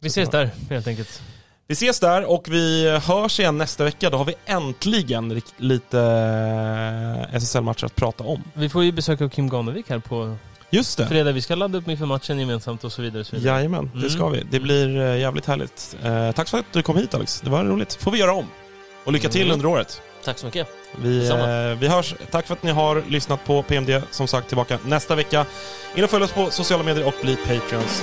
Vi ses där helt enkelt. Vi ses där och vi hörs igen nästa vecka. Då har vi äntligen lite eh, SSL-matcher att prata om. Vi får ju besök av Kim Ganevik här på Just det. fredag. Vi ska ladda upp inför matchen gemensamt och så vidare. Och så vidare. Jajamän, det Mm. ska vi. Det blir eh, jävligt härligt. Eh, tack för att du kom hit Alex. Det var roligt. får vi göra om. Och lycka till Mm. under året. Tack så mycket. Vi, eh, vi hörs. Tack för att ni har lyssnat på PMD. Som sagt tillbaka nästa vecka. In och följ oss på sociala medier och bli Patreons.